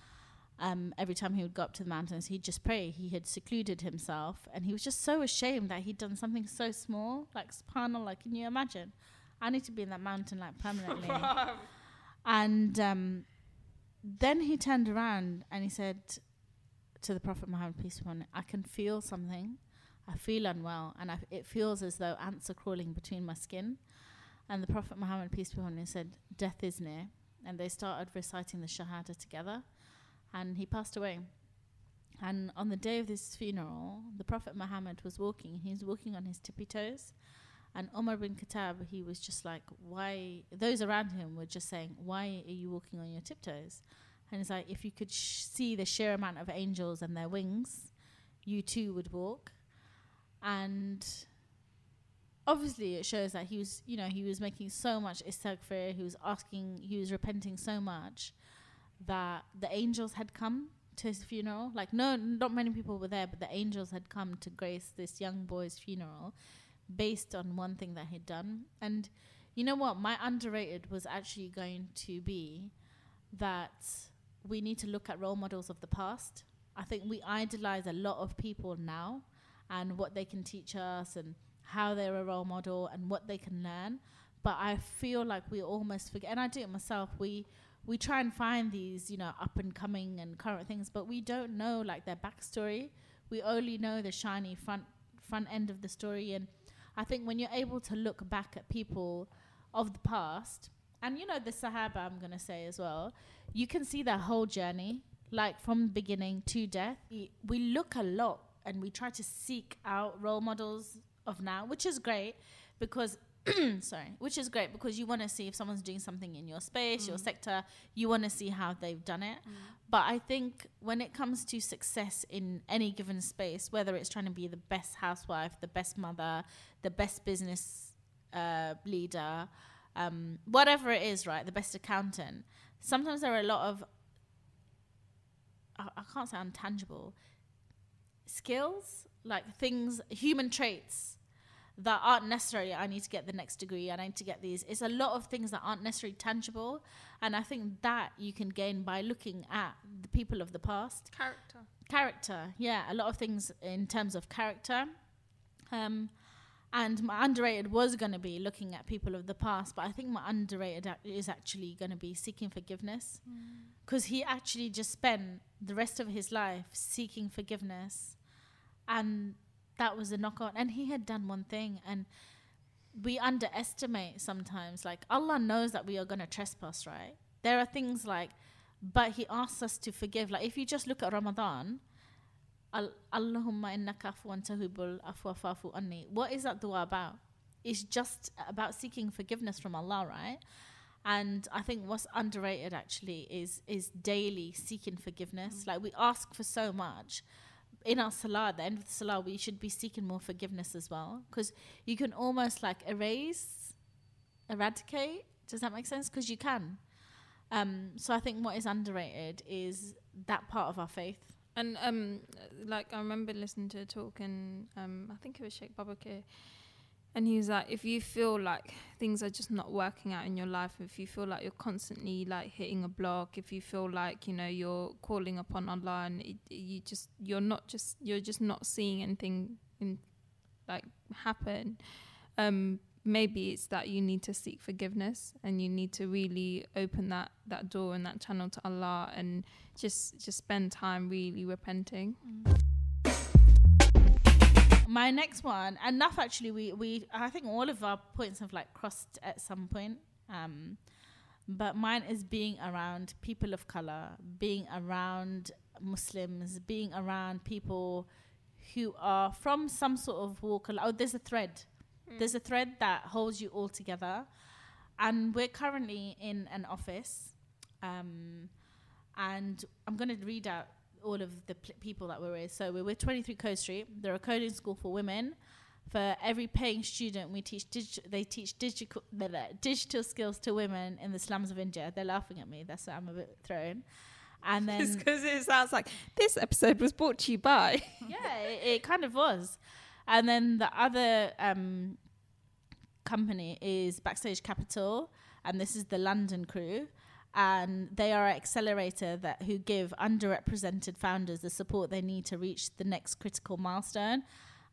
um, every time he would go up to the mountains, he'd just pray. He had secluded himself, and he was just so ashamed that he'd done something so small, like subhanallah. Can you imagine? I need to be in that mountain like permanently. and um, then he turned around and he said to the Prophet Muhammad peace be upon him, "I can feel something. I feel unwell, and I, it feels as though ants are crawling between my skin." And the Prophet Muhammad peace be upon him said, "Death is near." And they started reciting the Shahada together and he passed away. And on the day of his funeral, the Prophet Muhammad was walking. He was walking on his tippy toes. And Omar bin Khattab, he was just like, why? Those around him were just saying, why are you walking on your tiptoes? And it's like, if you could sh- see the sheer amount of angels and their wings, you too would walk. And obviously, it shows that he was, you know, he was making so much istighfar. He was asking, he was repenting so much that the angels had come to his funeral. Like, no, not many people were there, but the angels had come to grace this young boy's funeral based on one thing that he'd done. And, You know what? My underrated was actually going to be that we need to look at role models of the past. I think we idolize a lot of people now and what they can teach us and how they're a role model and what they can learn. But I feel like we almost forget, and I do it myself. We we try and find these, you know, up and coming and current things, but we don't know like their backstory. We only know the shiny front front end of the story. And I think when you're able to look back at people of the past, and you know the Sahaba, I'm gonna say as well, you can see their whole journey, like from beginning to death. We, we look a lot and we try to seek out role models of now, which is great because sorry, which is great because you want to see if someone's doing something in your space, mm. your sector, you want to see how they've done it. Mm. But I think when it comes to success in any given space, whether it's trying to be the best housewife, the best mother, the best business uh, leader, um, whatever it is, right, the best accountant, sometimes there are a lot of, I, I can't say untangible, skills, like things, human traits that aren't necessarily I need to get the next degree, I need to get these. It's a lot of things that aren't necessarily tangible. And I think that you can gain by looking at the people of the past. Character. Character, yeah. A lot of things in terms of character. Um, and my underrated was going to be looking at people of the past, but I think my underrated is actually going to be seeking forgiveness. Because mm. he actually just spent the rest of his life seeking forgiveness. And that was a knockout. And he had done one thing, and we underestimate sometimes. Like Allah knows that we are going to trespass, right? There are things like, but He asks us to forgive. Like if you just look at Ramadan, Allahumma innaka afuwan tahibul afwa fafu anni. What is that dua about? It's just about seeking forgiveness from Allah, right? And I think what's underrated actually is is daily seeking forgiveness. Mm. Like we ask for so much, in our salah, the end of the salah, we should be seeking more forgiveness as well. Because you can almost like erase, eradicate. Does that make sense? Because you can. Um, so I think what is underrated is that part of our faith. And um, like I remember listening to a talk, and um, I think it was Sheikh Babakir and he was like if you feel like things are just not working out in your life if you feel like you're constantly like hitting a block if you feel like you know you're calling upon allah and it, you just you're not just you're just not seeing anything in like happen um maybe it's that you need to seek forgiveness and you need to really open that that door and that channel to allah and just just spend time really repenting. Mm my next one, enough actually. We we I think all of our points have like crossed at some point. Um, but mine is being around people of color, being around Muslims, being around people who are from some sort of walk. Oh, there's a thread. Mm. There's a thread that holds you all together, and we're currently in an office. Um, and I'm going to read out all of the pl- people that we're with. So we're with 23 Code Street. They're a coding school for women. For every paying student, we teach digi- they teach digital digital skills to women in the slums of India. They're laughing at me. That's why I'm a bit thrown. And then because it sounds like this episode was brought to you by. yeah, it, it, kind of was. And then the other um, company is Backstage Capital, and this is the London crew and they are an accelerator that who give underrepresented founders the support they need to reach the next critical milestone.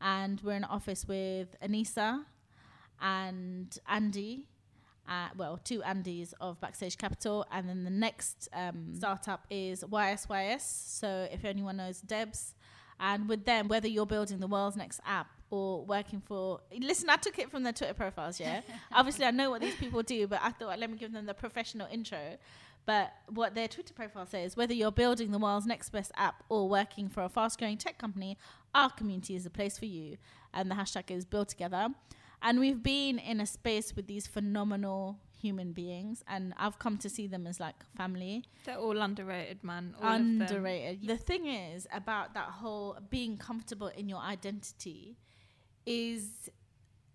And we're in office with Anissa and Andy. Uh, well, two Andys of Backstage Capital, and then the next um, startup is YSYS. So, if anyone knows Debs, and with them, whether you're building the world's next app or working for, listen, I took it from their Twitter profiles, yeah. Obviously, I know what these people do, but I thought let me give them the professional intro. But what their Twitter profile says, whether you're building the world's next best app or working for a fast growing tech company, our community is a place for you. And the hashtag is build together. And we've been in a space with these phenomenal human beings, and I've come to see them as like family. They're all underrated, man. All underrated. The thing is about that whole being comfortable in your identity is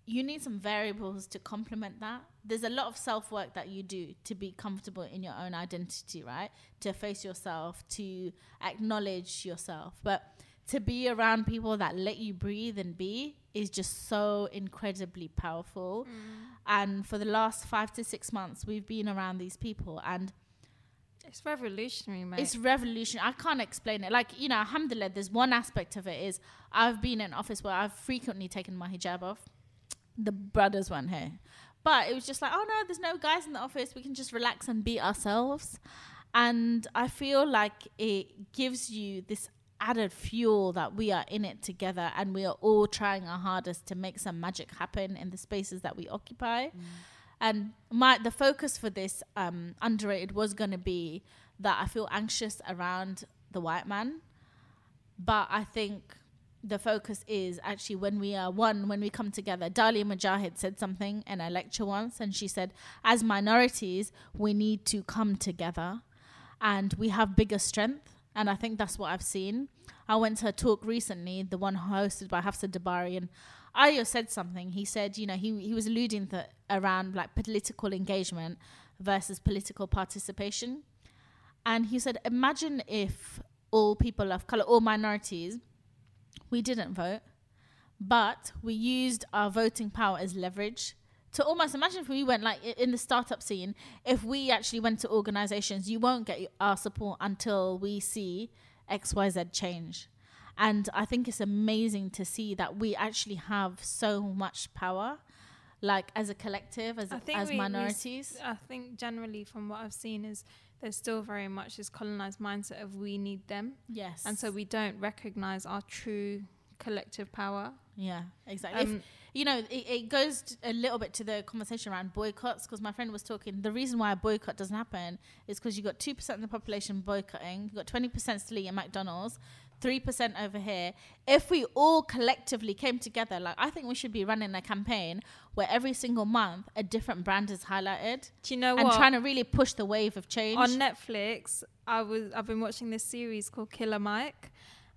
you need some variables to complement that. There's a lot of self work that you do to be comfortable in your own identity, right? To face yourself, to acknowledge yourself. But to be around people that let you breathe and be is just so incredibly powerful. Mm. And for the last five to six months, we've been around these people, and It's revolutionary, mate. it's revolutionary. I can't explain it. Like, you know, alhamdulillah, there's one aspect of it is I've been in office where I've frequently taken my hijab off. The brothers weren't here. But it was just like, oh no, there's no guys in the office. We can just relax and be ourselves. And I feel like it gives you this added fuel that we are in it together and we are all trying our hardest to make some magic happen in the spaces that we occupy. Mm. And my the focus for this um, underrated was going to be that I feel anxious around the white man, but I think the focus is actually when we are one, when we come together. Dalia Mogahed said something in a lecture once, and she said, as minorities, we need to come together, and we have bigger strength. And I think that's what I've seen. I went to a talk recently, the one hosted by Hafsa Dabari, and Ayo said something. He said, you know, he he was alluding to around like political engagement versus political participation, and he said, imagine if all people of color, all minorities, we didn't vote, but we used our voting power as leverage to almost imagine if we went like in the startup scene, if we actually went to organizations, you won't get our support until we see XYZ change. And I think it's amazing to see that we actually have so much power, like as a collective, as, as we- we minorities. I think generally, from what I've seen, is there's still very much this colonized mindset of we need them, yes. and so we don't recognize our true collective power. Yeah, exactly. If- Um, you know, it, it goes t- a little bit to the conversation around boycotts because my friend was talking. The reason why a boycott doesn't happen is because you got two percent of the population boycotting, you got twenty percent still eating McDonald's, three percent over here. If we all collectively came together, like I think we should be running a campaign where every single month a different brand is highlighted Do you know and what? trying to really push the wave of change. on Netflix, I was I've been watching this series called Killer Mike,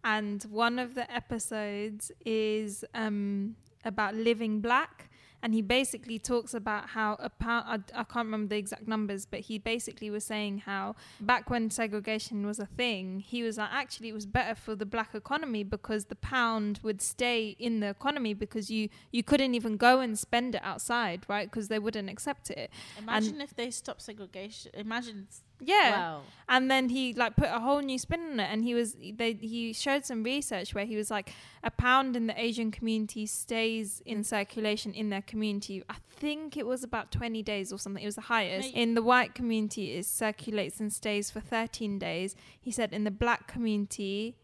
and one of the episodes is um, about living black, and he basically talks about how a pound I, I can't remember the exact numbers, but he basically was saying how back when segregation was a thing, he was like actually it was better for the black economy because the pound would stay in the economy because you you couldn't even go and spend it outside, right? Because they wouldn't accept it. Imagine if they stop segregation. Imagine. Yeah Wow. and then he like put a whole new spin on it and he was they he showed some research where he was like a pound in the asian community stays in mm. circulation in their community i think it was about 20 days or something it was the highest Mate. in the white community it circulates and stays for 13 days he said in the black community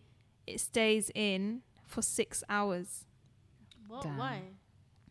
it stays in for six hours What? Damn. Why?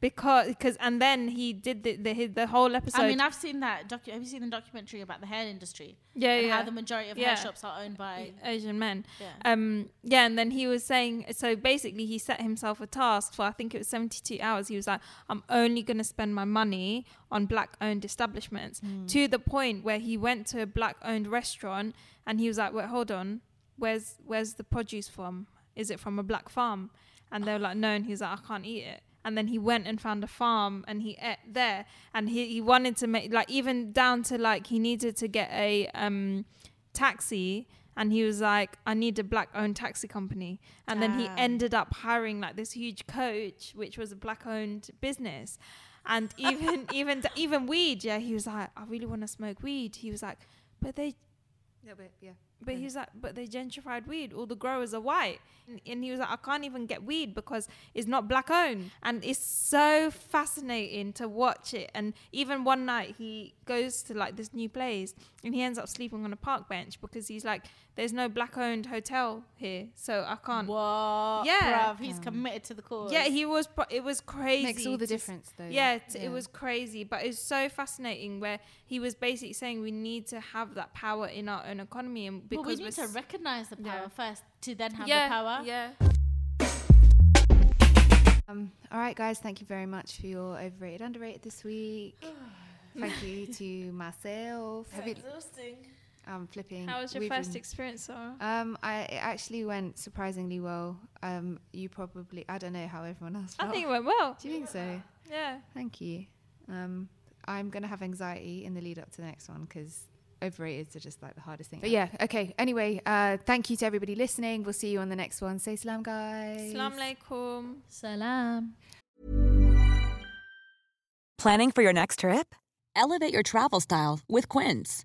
Because because and then he did the the, the whole episode I mean, I've seen that. Docu- have you seen the documentary about the hair industry? Yeah and yeah. how the majority of Yeah. hair shops are owned by? asian men. Yeah. um yeah and then he was saying so basically he set himself a task for i think it was 72 hours. He was like i'm only going to spend my money on black owned establishments. To the point where he went to a black owned restaurant and he was like wait hold on. Where's where's the produce from? Is it from a black farm? And they were like no. And he was like i can't eat it and then he went and found a farm and he ate there. And he, he wanted to make like even down to like he needed to get a um taxi. And he was like i need a black owned taxi company. And then he ended up hiring like this huge coach which was a black owned business. And even even even weed yeah he was like i really want to smoke weed. He was like but they little bit, yeah. But mm. he was like, but they gentrified weed. All the growers are white, and, and he was like, I can't even get weed because it's not black owned. And it's so fascinating to watch it. And even one night he goes to like this new place, and he ends up sleeping on a park bench because he's like, there's no black owned hotel here, so I can't. What? Yeah. bruv, he's committed to the cause. Yeah, he was. pro- It was crazy. Makes all the difference, though. Yeah, t- it was crazy, but it's so fascinating where he was basically saying we need to have that power in our own economy, and because we we're need to recognize the power Yeah. first to then have yeah, the power. Yeah. Um, all right, guys. Thank you very much for your overrated, underrated this week. thank you to myself. Have exhausting. Um, flipping. How was your we've first been- experience, Sara? Um, I it actually went surprisingly well. Um, you probably I don't know how everyone else. I think it went well. Do you think so? Yeah. Thank you. Um, I'm gonna have anxiety in the lead up to the next one because overrated are just like the hardest thing. But yeah, okay. Anyway, uh, thank you to everybody listening. We'll see you on the next one. Say salam, guys. Salam alaikum. Salam. Planning for your next trip? Elevate your travel style with Quince.